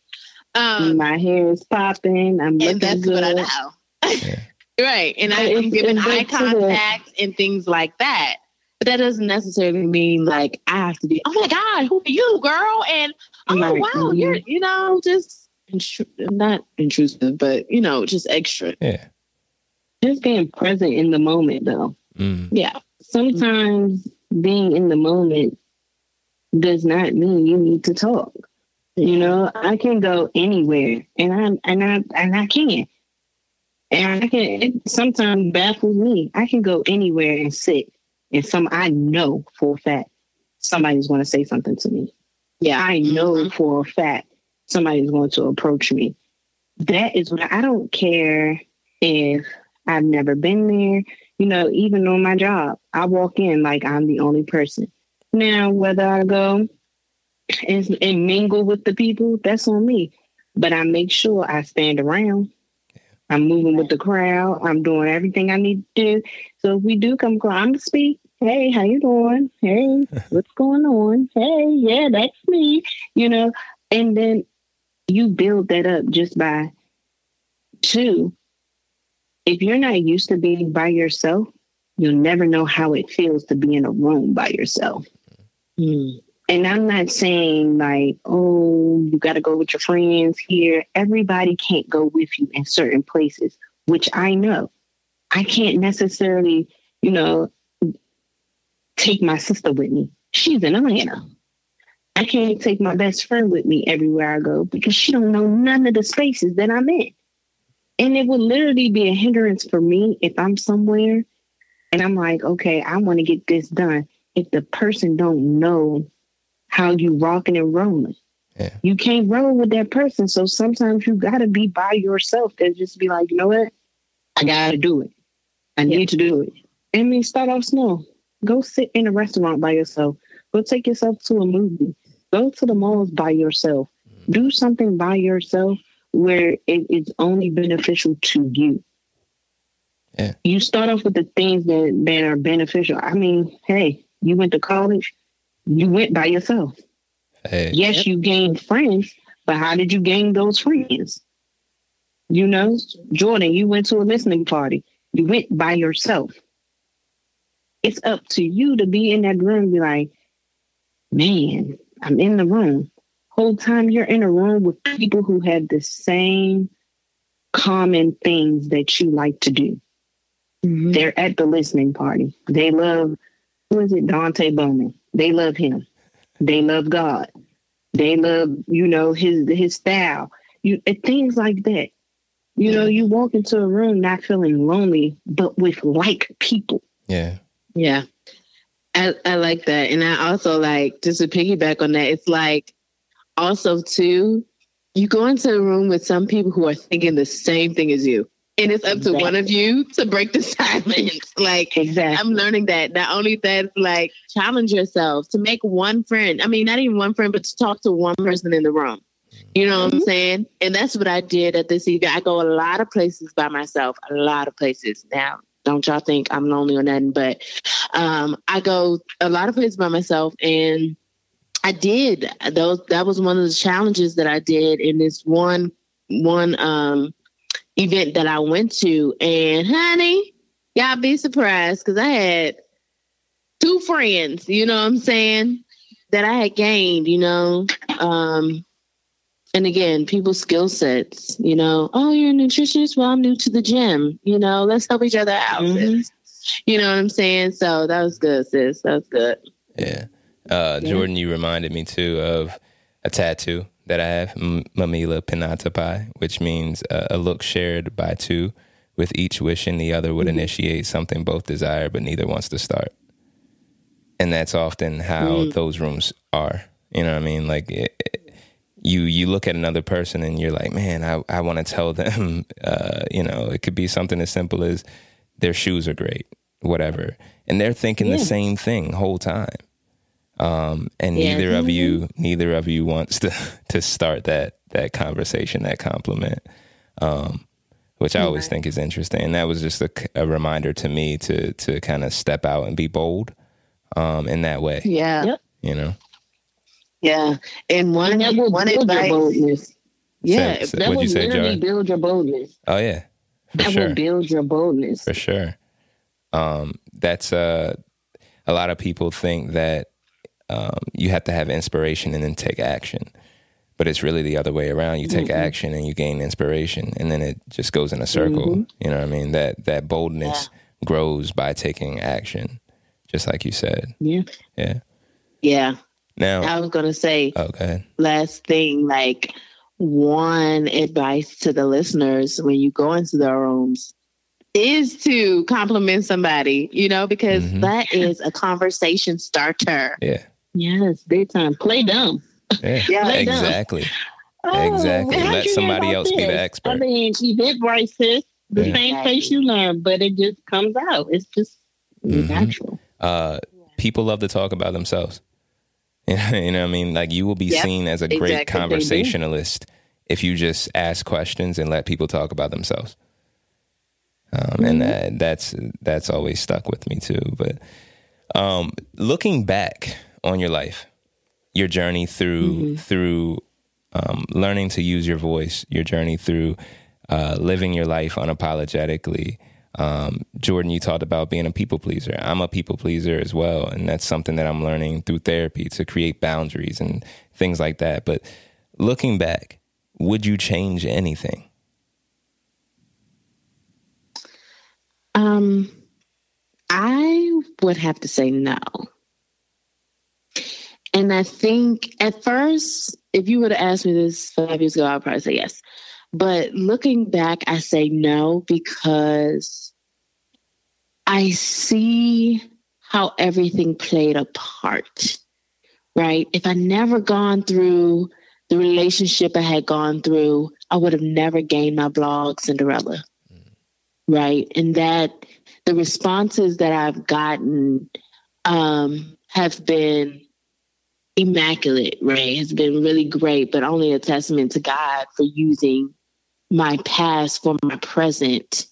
S3: Um,
S2: my hair is popping. I'm looking
S3: and that's
S2: good.
S3: what I know.
S1: Yeah.
S3: right. And I,
S2: But
S3: I'm
S2: it's-
S3: giving eye
S2: back to the-
S3: contact and things like that. But that doesn't necessarily mean like I have to be, oh my God, who are you, girl? And oh
S2: Right.
S3: wow,
S2: Mhm.
S3: you're, you know, just intru- not intrusive, but you know, just extra.
S1: Yeah.
S2: Just being present in the moment, though.
S1: Mm,
S3: Yeah.
S2: Sometimes being in the moment does not mean you need to talk. You know, I can go anywhere, and I'm and I and I can, and I can. It sometimes baffles me. I can go anywhere and sit, and some I know for a fact somebody's going to say something to me.
S3: Yeah.
S2: I know
S3: Mhm.
S2: for a fact somebody's going to approach me. That is what I don't care if I've never been there. You know, even on my job, I walk in like I'm the only person. Now, whether I go and, and mingle with the people, that's on me. But I make sure I stand around. I'm moving with the crowd. I'm doing everything I need to do. So if we do come across, I'm to speak. Hey, how you doing? Hey, what's going on? Hey, yeah, that's me. You know, and then you build that up just by two. If you're not used to being by yourself, you'll never know how it feels to be in a room by yourself.
S3: Mm.
S2: And I'm not saying like, oh, you got to go with your friends here. Everybody can't go with you in certain places, which I know. I can't necessarily, you know, take my sister with me. She's in Atlanta. I can't take my best friend with me everywhere I go because she don't know none of the spaces that I'm in. And it would literally be a hindrance for me if I'm somewhere and I'm like, okay, I want to get this done. If the person don't know how you rocking and rolling.
S1: Yeah.
S2: You can't roll with that person. So sometimes you gotta be by yourself and just be like, you know what? I gotta do it. I need to do it. I mean, start off small. Go sit in a restaurant by yourself. Go take yourself to a movie. Go to the malls by yourself. Do mm. something by yourself where it is only beneficial to you.
S1: Yeah.
S2: You start off with the things that, that are beneficial. I mean, hey, you went to college, you went by yourself.
S1: Hey.
S2: Yes, you gained friends, but how did you gain those friends? You know, Jordan, you went to a listening party. You went by yourself. It's up to you to be in that room and be like, man, I'm in the room. Whole time you're in a room with people who have the same common things that you like to do.
S3: Mhm.
S2: They're at the listening party. They love, who is it? Dante Bowman. They love him. They love God. They love, you know, his his style. You things like that. You know, you walk into a room not feeling lonely, but with like people.
S1: Yeah.
S3: Yeah. I, I like that. And I also like just to piggyback on that, it's like also too, you go into a room with some people who are thinking the same thing as you. And it's up to one of you to break the silence. Like
S2: Exactly.
S3: I'm learning that not only that, like challenge yourself to make one friend. I mean, not even one friend, but to talk to one person in the room. You know what I'm mm-hmm. saying? And that's what I did at this event. I go a lot of places by myself, a lot of places. Now, don't y'all think I'm lonely or nothing. But um, I go a lot of places by myself, and I did those. That was one of the challenges that I did in this one one um, event that I went to. And honey, y'all be surprised because I had two friends. You know what I'm saying? That I had gained. You know. Um, and again, people's skill sets, you know, oh, you're a nutritionist. Well, I'm new to the gym. You know, let's help each other out. Mm-hmm. You know what I'm saying? So that was good, sis. That was good.
S1: Yeah. Uh, yeah. Jordan, you reminded me too of a tattoo that I have, M- Mamihlapinatapai, which means uh, a look shared by two, with each wishing the other would mm-hmm. initiate something both desire, but neither wants to start. And that's often how mm-hmm. those rooms are. You know what I mean? Like, it, you you look at another person and you're like, man, I, I want to tell them, uh, you know, it could be something as simple as their shoes are great, whatever, and they're thinking yeah. the same thing whole time. Um, and yeah. neither of you, neither of you wants to to start that that conversation, that compliment, um, which I always think is interesting. And that was just a, a reminder to me to to kind of step out and be bold um, in that way.
S3: Yeah, yep.
S1: you know.
S3: Yeah, and one that will one build advice. Your boldness.
S2: Yeah, so, that will say, literally build your boldness.
S1: Oh yeah,
S2: that sure. will build your boldness
S1: for sure. Um, that's uh, a lot of people think that um, you have to have inspiration and then take action, but it's really the other way around. You take mm-hmm. action and you gain inspiration, and then it just goes in a circle. Mm-hmm. You know what I mean? That that boldness yeah. grows by taking action, just like you said.
S2: Yeah.
S1: Yeah.
S3: Yeah.
S1: Now,
S3: I was going to say,
S1: okay.
S3: last thing, like one advice to the listeners when you go into their rooms is to compliment somebody, you know, because mm-hmm. that is a conversation starter.
S1: Yeah.
S2: Yes, big time. Play dumb.
S1: Yeah, yeah exactly. Oh, exactly. Let somebody else this? be the expert. I
S2: mean, Eventbrite says the yeah. same face you learn, but it just comes out. It's just mm-hmm. natural.
S1: Uh, people love to talk about themselves. you know what I mean? Like you will be yep, seen as a great exactly conversationalist if you just ask questions and let people talk about themselves. Um, mm-hmm. And that, that's that's always stuck with me too. But um, looking back on your life, your journey through mm-hmm. through um, learning to use your voice, your journey through uh, living your life unapologetically, um, Jordan, you talked about being a people pleaser. I'm a people pleaser as well. And that's something that I'm learning through therapy to create boundaries and things like that. But looking back, would you change anything?
S3: Um, I would have to say no. And I think at first, if you would have asked me this five years ago, I'd probably say yes. But looking back, I say no because I see how everything played a part, right? If I never gone through the relationship I had gone through, I would have never gained my blog, Cinderella, mm. right? And that the responses that I've gotten um, have been immaculate, right? Has been really great, but only a testament to God for using my past for my present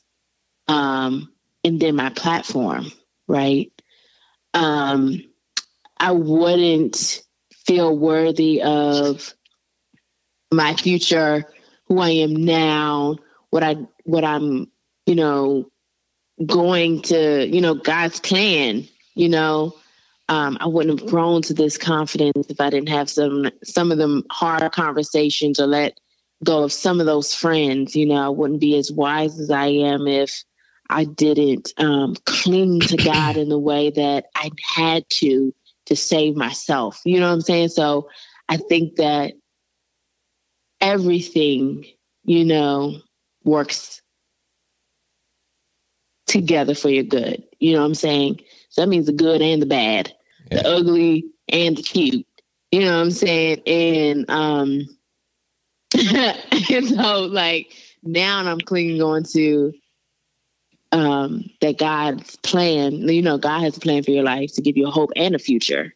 S3: um, and then my platform, right? Um, I wouldn't feel worthy of my future, who I am now, what I what I'm, you know, going to, you know, God's plan, you know. Um, I wouldn't have grown to this confidence if I didn't have some some of them hard conversations or let go of some of those friends. You know, I wouldn't be as wise as I am if I didn't um, cling to God in the way that I had to to save myself. You know what I'm saying? So I think that everything, you know, works together for your good. You know what I'm saying? So that means the good and the bad, yeah. the ugly and the cute. You know what I'm saying? And um and so like now I'm clinging on to um that God's plan, you know, God has a plan for your life to give you a hope and a future.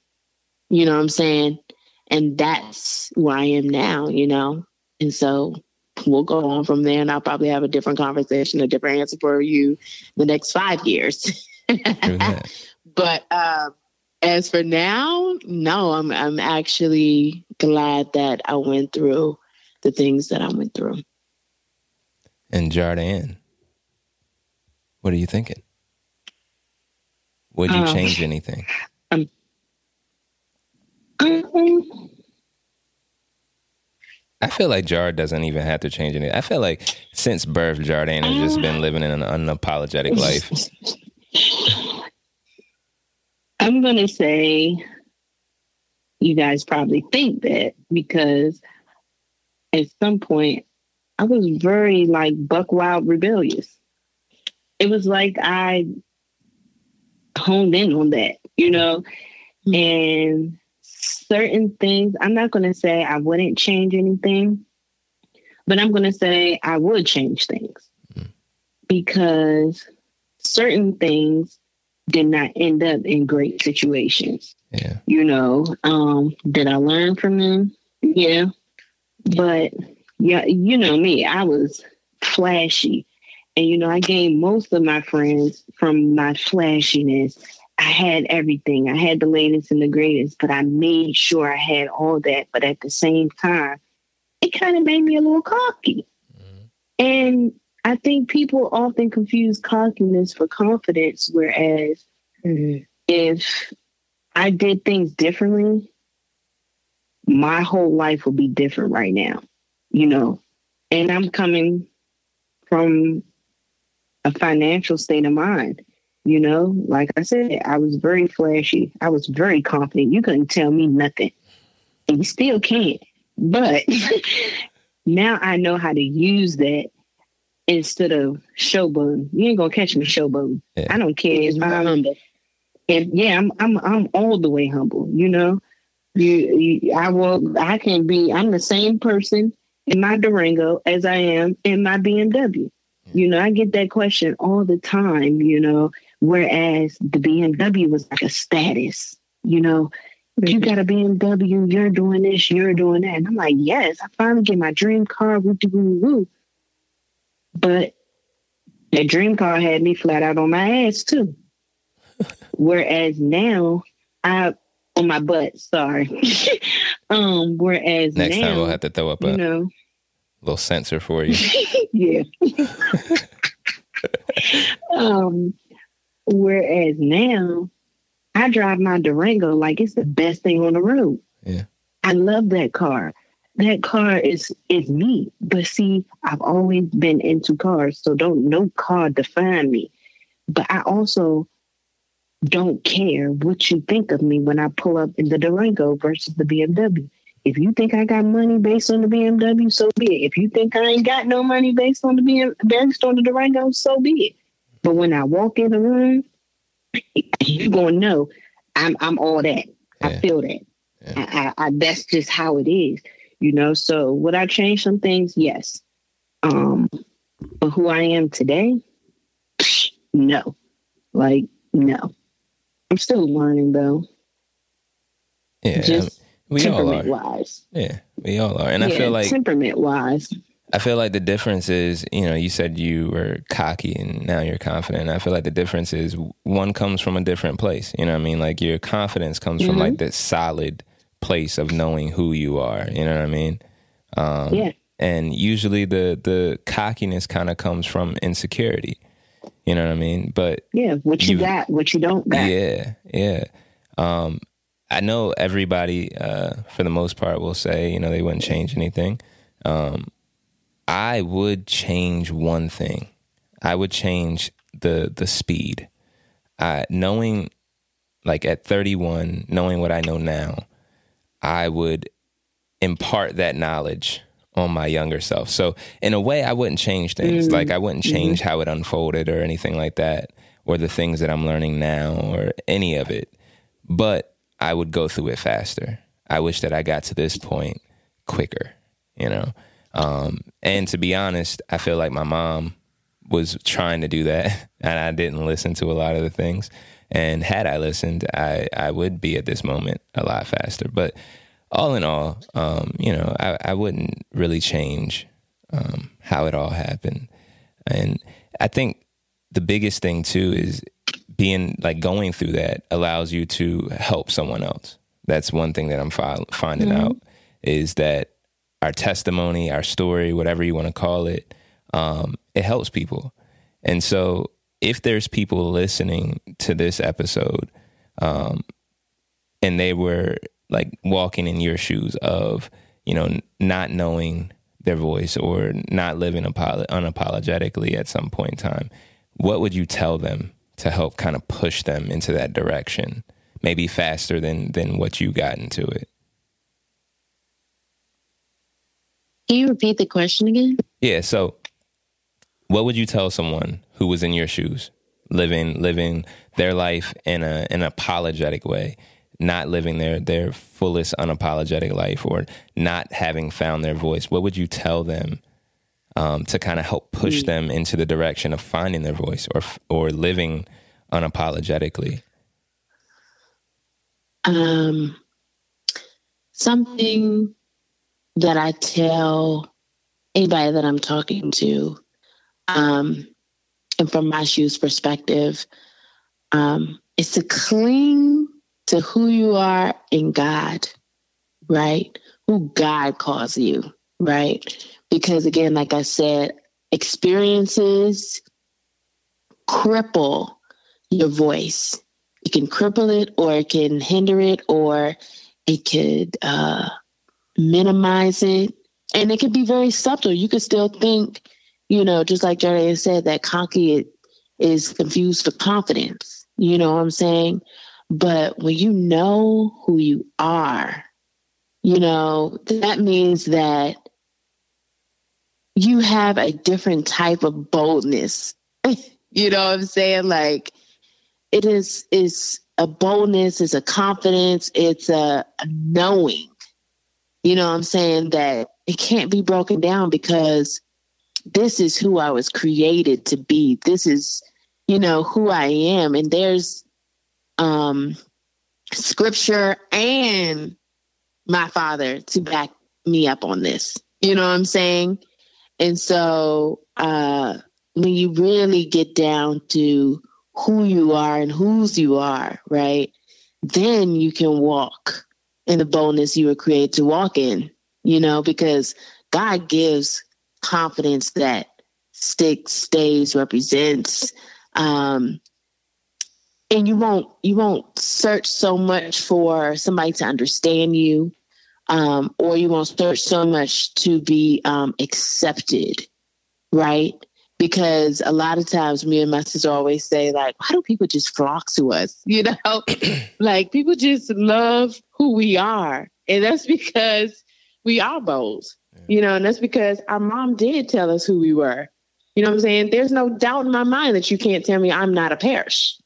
S3: You know what I'm saying? And that's where I am now, you know? And so we'll go on from there and I'll probably have a different conversation, a different answer for you the next five years. but uh, as for now, no, I'm I'm actually glad that I went through the things that I went through.
S1: And Jardin, what are you thinking? Would you um, change anything? Um, um, I feel like Jard doesn't even have to change anything. I feel like since birth, Jardin has just been living in an unapologetic life.
S2: I'm going to say you guys probably think that because at some point I was very like buck wild rebellious. It was like I honed in on that, you know, mm-hmm. and certain things, I'm not going to say I wouldn't change anything, but I'm going to say I would change things mm-hmm. because certain things did not end up in great situations.
S1: Yeah.
S2: You know, um, did I learn from them? Yeah. But yeah, you know me, I was flashy. And you know, I gained most of my friends from my flashiness. I had everything. I had the latest and the greatest, but I made sure I had all that. But at the same time, it kind of made me a little cocky. Mm-hmm. And I think people often confuse cockiness for confidence, whereas mm-hmm. if I did things differently, my whole life would be different right now, you know. And I'm coming from a financial state of mind, you know. Like I said, I was very flashy, I was very confident. You couldn't tell me nothing, and you still can't. But now I know how to use that instead of showboating. You ain't gonna catch me showboating. Yeah. I don't care if I'm humble. And yeah, I'm I'm I'm all the way humble. You know, you, you I will I can be. I'm the same person in my Durango as I am in my BMW. You know, I get that question all the time. You know, whereas the BMW was like a status. You know, you got a BMW, you're doing this, you're doing that. And I'm like, yes, I finally get my dream car, woo woo woo. But that dream car had me flat out on my ass too. whereas now I on my butt, sorry. um, whereas
S1: next
S2: now,
S1: time we'll have to throw up a know, little censor for you.
S2: yeah. um, whereas now I drive my Durango like it's the best thing on the road.
S1: Yeah.
S2: I love that car that car is is me. But see, I've always been into cars, so don't no car define me. But I also don't care what you think of me when I pull up in the Durango versus the BMW. If you think I got money based on the BMW, so be it. If you think I ain't got no money based on the BMW, based on the Durango, so be it. But when I walk in the room, you're gonna know I'm I'm all that. Yeah. I feel that. Yeah. I, I, I, that's just how it is you know so would i change some things yes um but who i am today no like no i'm still learning though
S1: yeah
S2: just
S1: we
S2: temperament
S1: all are
S2: wise
S1: yeah we all are and yeah, i feel like
S2: temperament wise
S1: I feel like the difference is, you know, you said you were cocky and now you're confident. I feel like the difference is one comes from a different place. You know what I mean? Like your confidence comes mm-hmm. from like this solid place of knowing who you are. You know what I mean?
S2: Um, yeah.
S1: And usually the the cockiness kind of comes from insecurity. You know what I mean? But
S2: yeah, what you, you got, what you don't got.
S1: Yeah, yeah. Um, I know everybody, uh, for the most part, will say you know they wouldn't change anything. Um, I would change one thing. I would change the the speed. I knowing like at 31, knowing what I know now, I would impart that knowledge on my younger self. So in a way, I wouldn't change things. Mm-hmm. Like I wouldn't mm-hmm. change mm-hmm. how it unfolded or anything like that, or the things that I'm learning now or any of it. But I would go through it faster. I wish that I got to this point quicker, you know? Um, and to be honest, I feel like my mom was trying to do that and I didn't listen to a lot of the things. And had I listened, I, I would be at this moment a lot faster. But all in all, um, you know, I, I wouldn't really change um, how it all happened. And I think the biggest thing too is being like going through that allows you to help someone else. That's one thing that I'm fi- finding mm-hmm. out is that our testimony, our story, whatever you want to call it, um, it helps people. And so if there's people listening to this episode um, and they were like walking in your shoes of, you know, not knowing their voice or not living unapologetically at some point in time, what would you tell them to help kind of push them into that direction, maybe faster than than what you got into it?
S3: Can you repeat the question again?
S1: Yeah. So, what would you tell someone who was in your shoes, living living their life in a an apologetic way, not living their their fullest unapologetic life, or not having found their voice? What would you tell them um, to kind of help push mm. them into the direction of finding their voice or or living unapologetically?
S3: Um, something that I tell anybody that I'm talking to, um, and from my shoes perspective, um, is to cling to who you are in God, right? Who God calls you, right? Because again, like I said, experiences cripple your voice. It can cripple it, or it can hinder it, or it could uh, minimize it. And it could be very subtle. You could still think, you know, just like Jerry said, that cocky is confused for confidence. You know what I'm saying? But when you know who you are, you know, that means that you have a different type of boldness. you know what I'm saying? Like it is is a boldness, it's a confidence, it's a, a knowing. You know what I'm saying? That it can't be broken down because this is who I was created to be. This is, you know, who I am. And there's um scripture and my father to back me up on this. You know what I'm saying? And so uh, when you really get down to who you are and whose you are, right, then you can walk in the boldness you were created to walk in, you know, because God gives confidence that sticks, stays, represents. Um, and you won't you won't search so much for somebody to understand you um, or you won't search so much to be um, accepted, right? Because a lot of times, me and my sister always say, like, why do people just flock to us? You know, like people just love who we are, and that's because we are bold. Yeah. You know, and that's because our mom did tell us who we were. You know what I'm saying? There's no doubt in my mind that you can't tell me I'm not a Parrish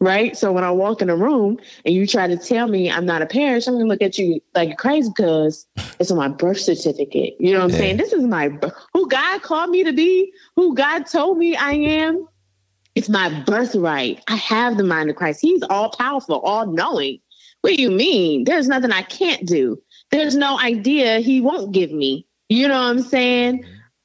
S3: right? So when I walk in a room and you try to tell me I'm not a Parrish, I'm gonna look at you like crazy because it's on my birth certificate. You know what I'm yeah. saying? This is my who God called me to be, who God told me I am. It's my birthright. I have the mind of Christ. He's all powerful, all knowing. What do you mean? There's nothing I can't do. There's no idea he won't give me. You know what I'm saying?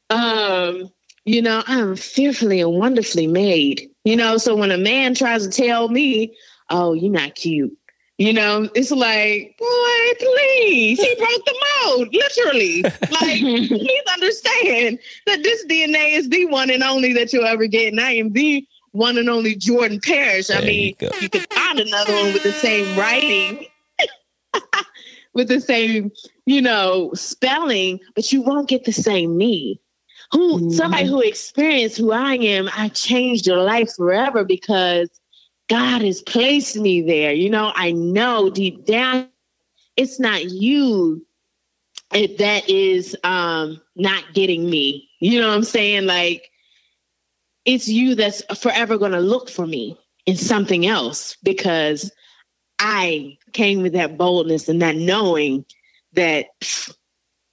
S3: Um, you know, I'm fearfully and wonderfully made. You know, so when a man tries to tell me, "Oh, you're not cute," you know, it's like, boy, please, he broke the mold, literally. Like, please understand that this DNA is the one and only that you'll ever get, and I am the one and only Jordan Parrish. I mean, you, you could find another one with the same writing. with the same, you know, spelling, but you won't get the same me who mm-hmm. somebody who experienced who I am, I changed your life forever because God has placed me there. You know, I know deep down it's not you that is um not getting me. You know what I'm saying? Like it's you that's forever going to look for me in something else because I came with that boldness and that knowing that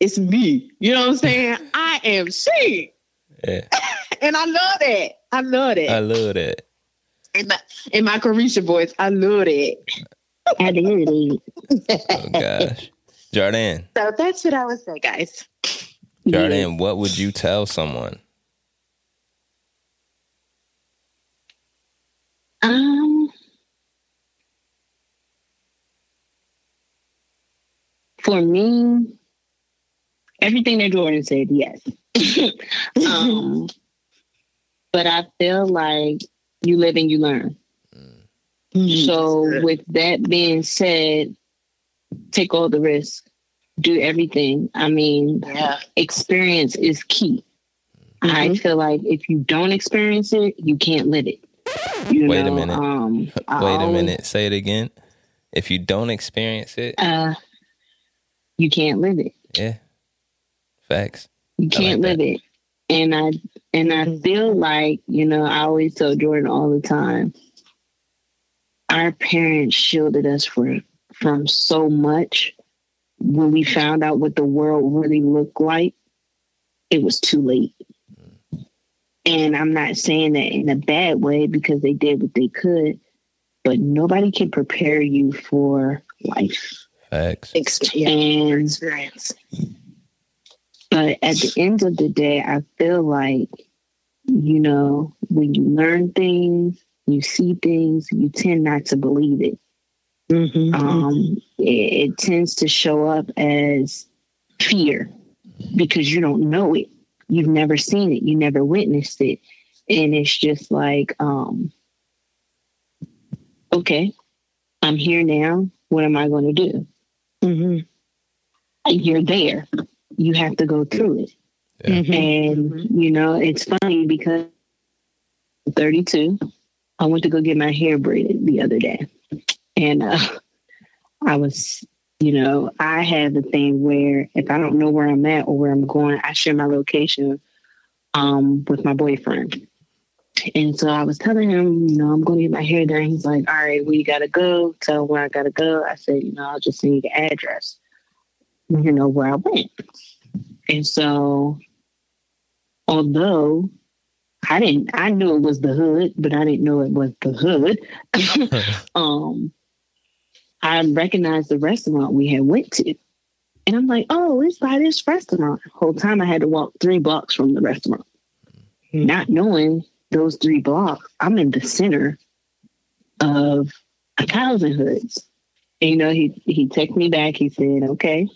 S3: it's me. You know what I'm saying? I am she. Yeah. and I love that. I love that.
S1: I love that.
S3: In my in my Carisha voice, I love it. I
S1: do. oh gosh. Jordan.
S3: So that's what I would say, guys.
S1: Jordan, what would you tell someone?
S2: Um, for me, everything that Jordan said, yes. um, but I feel like you live and you learn. Mm-hmm. So, with that being said, take all the risk, do everything. I mean, yeah. experience is key. Mm-hmm. I feel like if you don't experience it, you can't live it.
S1: You Wait know, a minute. Um, Wait always, a minute. Say it again. If you don't experience it,
S2: uh, you can't live it.
S1: Yeah. Facts.
S2: You can't like live it. And I and I mm-hmm. feel like, you know, I always tell Jordan all the time, our parents shielded us for, from so much. When we found out what the world really looked like, it was too late. And I'm not saying that in a bad way because they did what they could, but nobody can prepare you for life.
S1: Facts.
S2: and experience. But at the end of the day, I feel like, you know, when you learn things, you see things, you tend not to believe it. Mm-hmm. Um, it, it tends to show up as fear because you don't know it. You've never seen it. You never witnessed it. And it's just like, um, okay, I'm here now. What am I going to do? Mm-hmm. You're there you have to go through it. Yeah. Mm-hmm. And, mm-hmm. you know, it's funny because I'm 32. I went to go get my hair braided the other day. And uh, I was, you know, I have the thing where if I don't know where I'm at or where I'm going, I share my location um, with my boyfriend. And so I was telling him, you know, I'm going to get my hair done. He's like, all right, we got to go. Tell where I got to go. I said, you know, I'll just send you the address, you know, where I went. And so, although I didn't, I knew it was the hood, but I didn't know it was the hood. um, I recognized the restaurant we had went to. And I'm like, oh, it's by this restaurant. The whole time I had to walk three blocks from the restaurant. Mm-hmm. Not knowing those three blocks, I'm in the center of a thousand hoods. And, you know, he he took me back. He said, okay,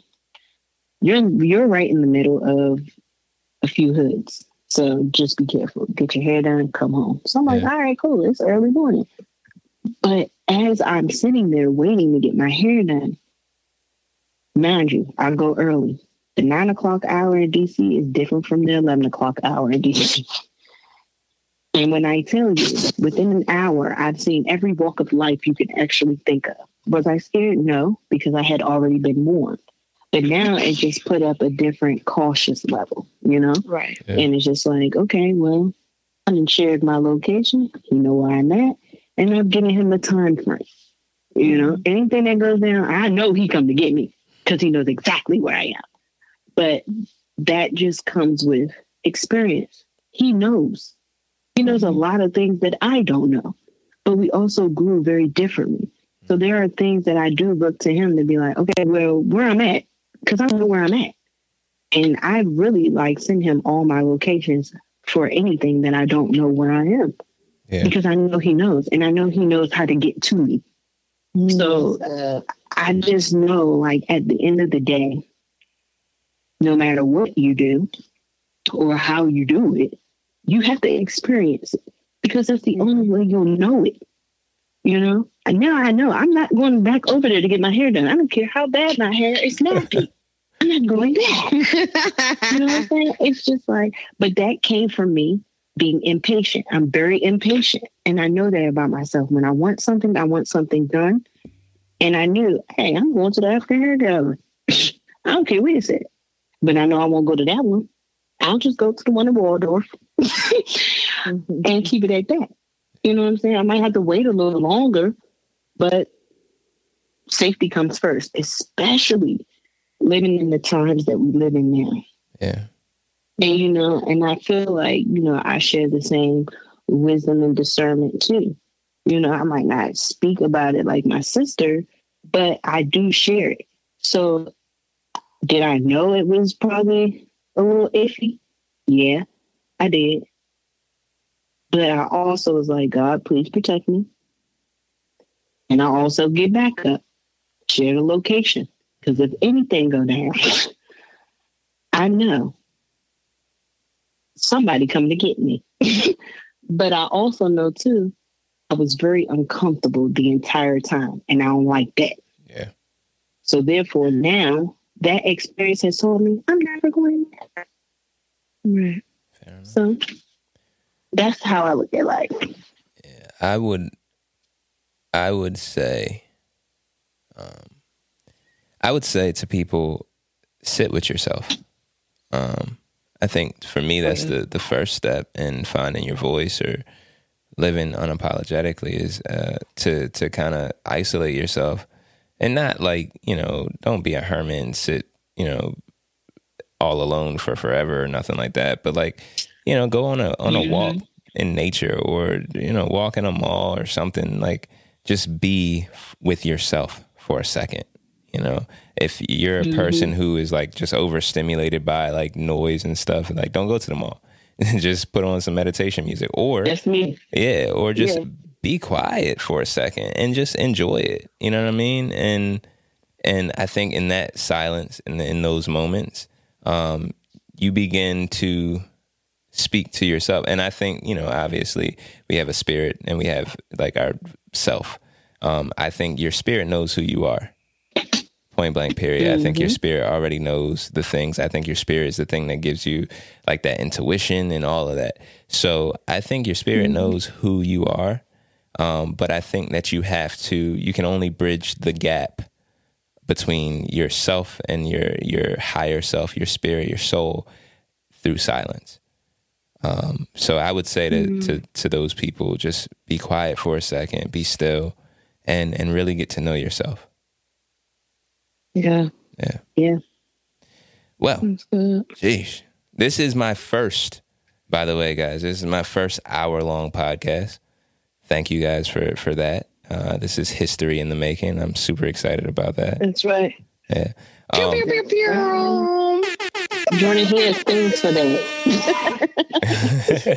S2: you're you're right in the middle of a few hoods. So just be careful. Get your hair done, come home. So I'm like, yeah. all right, cool. It's early morning. But as I'm sitting there waiting to get my hair done, mind you, I go early. The nine o'clock hour in DC is different from the 11 o'clock hour in DC. and when I tell you, within an hour, I've seen every walk of life you can actually think of. Was I scared? No, because I had already been warned. But now it just put up a different cautious level, you know?
S3: Right.
S2: Yeah. And it's just like, okay, well, I done shared my location. You know where I'm at. And I've given him a time frame. You know, mm-hmm. anything that goes down, I know he come to get me because he knows exactly where I am. But that just comes with experience. He knows. He knows a mm-hmm. lot of things that I don't know. But we also grew very differently. So there are things that I do look to him to be like, okay, well, where I'm at, because I don't know where I'm at. And I really like send him all my locations for anything that I don't know where I am. Yeah. Because I know he knows and I know he knows how to get to me. Mm-hmm. So uh, I just know like at the end of the day, no matter what you do or how you do it, you have to experience it because that's the only way you'll know it. You know, and now I know I'm not going back over there to get my hair done. I don't care how bad my hair is nappy. I'm not going back. you know what I'm saying? It's just like, but that came from me being impatient. I'm very impatient. And I know that about myself. When I want something, I want something done. And I knew, hey, I'm going to the African hair gallery. I don't care where it's at. But I know I won't go to that one. I'll just go to the one in Waldorf mm-hmm. and keep it at that. You know what I'm saying? I might have to wait a little longer, but safety comes first, especially living in the times that we live in now.
S1: Yeah.
S2: And you know, and I feel like, you know, I share the same wisdom and discernment too. You know, I might not speak about it like my sister, but I do share it. So did I know it was probably a little iffy. Yeah, I did. But I also was like, God, please protect me. And I also get back up, share the location. Because if anything go down, I know somebody coming to get me. but I also know too, I was very uncomfortable the entire time. And I don't like that.
S1: Yeah.
S2: So therefore now that experience has told me I'm never going back. Right. So that's how I look at life.
S1: Yeah, I would I would say um I would say to people sit with yourself. Um I think for me that's the the first step in finding your voice or living unapologetically is uh, to to kind of isolate yourself and not like you know don't be a hermit and sit you know all alone for forever or nothing like that but like you know go on a on a mm-hmm. walk in nature or you know walk in a mall or something like just be with yourself for a second you know if you're a mm-hmm. person who is like just overstimulated by like noise and stuff like don't go to the mall. Just put on some meditation music or
S2: that's me.
S1: Yeah or just yeah. be quiet for a second and just enjoy it you know what i mean? And and i think in that silence and in, in those moments um, you begin to speak to yourself. And i think you know obviously we have a spirit and we have like our self. Um, i think your spirit knows who you are point blank period mm-hmm. i think your mm-hmm. spirit already knows the things i think your spirit is the thing that gives you like that intuition and all of that so i think your spirit mm-hmm. knows who you are um, but i think that you have to you can only bridge the gap between yourself and your your higher self your spirit your soul through silence um, so i would say to, mm-hmm. to to those people just be quiet for a second be still and and really get to know yourself
S2: yeah.
S1: Yeah.
S2: Yeah.
S1: Well, geez, this is my first, by the way, guys, this is my first hour long podcast. Thank you guys for, for that. Uh, this is history in the making. I'm super excited about that.
S2: That's right.
S1: Yeah.
S2: Um, pew, pew, pew, pew. Jordan, he has things for that.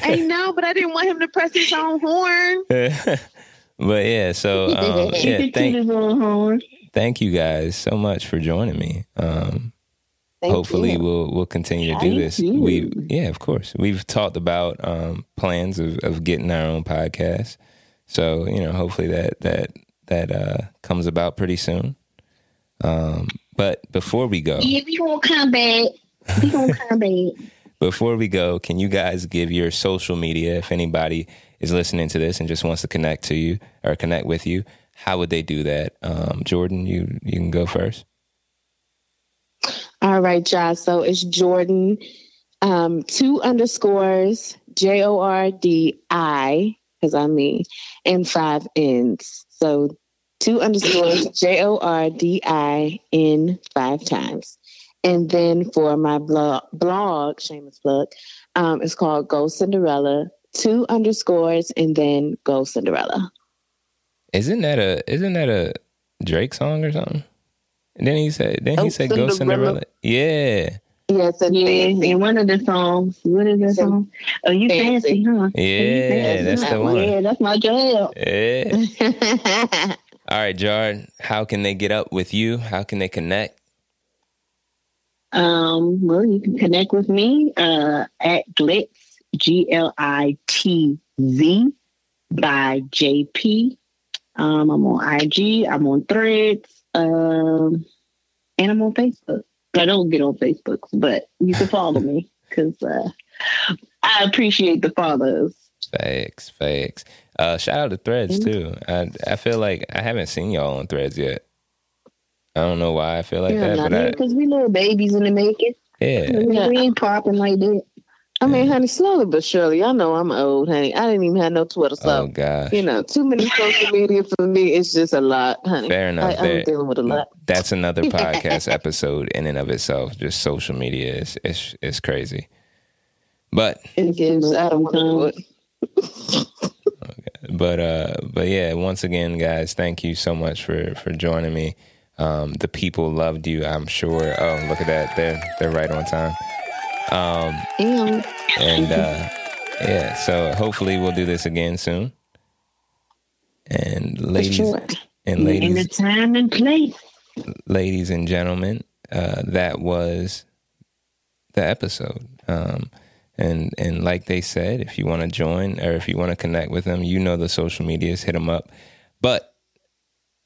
S3: I know, but I didn't want him to press his own horn.
S1: but yeah, so um, yeah, thank, thank you guys so much for joining me. Um, hopefully you. we'll we'll continue to do this. We yeah, of course. We've talked about um, plans of, of getting our own podcast. So, you know, hopefully that that that uh, comes about pretty soon. Um, but before we go,
S2: yeah, we gonna come back. We gonna come back.
S1: before we go, can you guys give your social media if anybody is listening to this and just wants to connect to you or connect with you? How would they do that? Um, Jordan, you you can go first.
S3: All right, Josh. So it's Jordan, um, two underscores, J O R D I, because I mean, and five N's. So two underscores, J O R D I N five times. And then for my blog, blog shameless plug, um, it's called Go Cinderella, two underscores, and then Go Cinderella.
S1: Isn't that a isn't that a Drake song or something? And then he said, then he oh, said, "Go Cinderella." Yeah.
S2: Yes, yeah, in one of the songs. What is that song? Oh, you fancy, fancy huh?
S1: Yeah, fancy. that's the one.
S2: Yeah, that's my jam.
S1: Yeah. All right, Jard. How can they get up with you? How can they connect?
S2: Um, well, you can connect with me uh, at Glitz G L I T Z by JP um, I'm on IG. I'm on Threads. Um, and I'm on Facebook. I don't get on Facebook, but you can follow me because uh, I appreciate the follows.
S1: Thanks, thanks. Uh, shout out to Threads too. I I feel like I haven't seen y'all on Threads yet. I don't know why I feel like yeah, that, but
S2: because we little babies in the making.
S1: Yeah,
S2: we ain't popping like that.
S3: I mean, honey, slowly but surely. I know I'm old, honey. I didn't even have no Twitter, so
S1: oh, gosh.
S3: you know, too many social media for me. It's just a lot, honey.
S1: Fair enough.
S3: I, am dealing with a lot.
S1: That's another podcast episode in and of itself. Just social media is is is crazy, but
S2: it gives Adam time.
S1: But uh, but yeah, once again, guys, thank you so much for for joining me. Um, the people loved you, I'm sure. Oh, look at that! They're they're right on time. Um, and uh, yeah, so hopefully we'll do this again soon. And ladies
S2: sure.
S1: and ladies,
S2: In the time and place.
S1: ladies and gentlemen, uh, that was the episode. Um, and and like they said, if you want to join or if you want to connect with them, you know the social medias, hit them up. But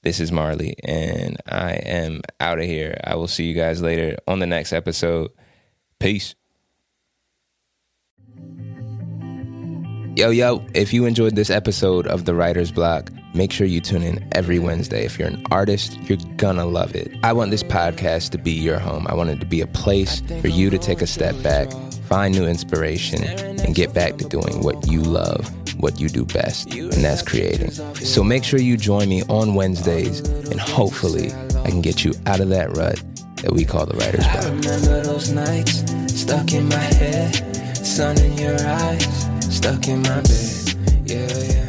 S1: this is Marley, and I am out of here. I will see you guys later on the next episode. Peace. Yo, yo, if you enjoyed this episode of The Writer's Block, make sure you tune in every Wednesday. If you're an artist, you're gonna love it. I want this podcast to be your home. I want it to be a place for you to take a step back, find new inspiration, and get back to doing what you love, what you do best, and that's creating. So make sure you join me on Wednesdays, and hopefully, I can get you out of that rut that we call The Writer's Block.
S4: Sun in your eyes, stuck in my bed. Yeah,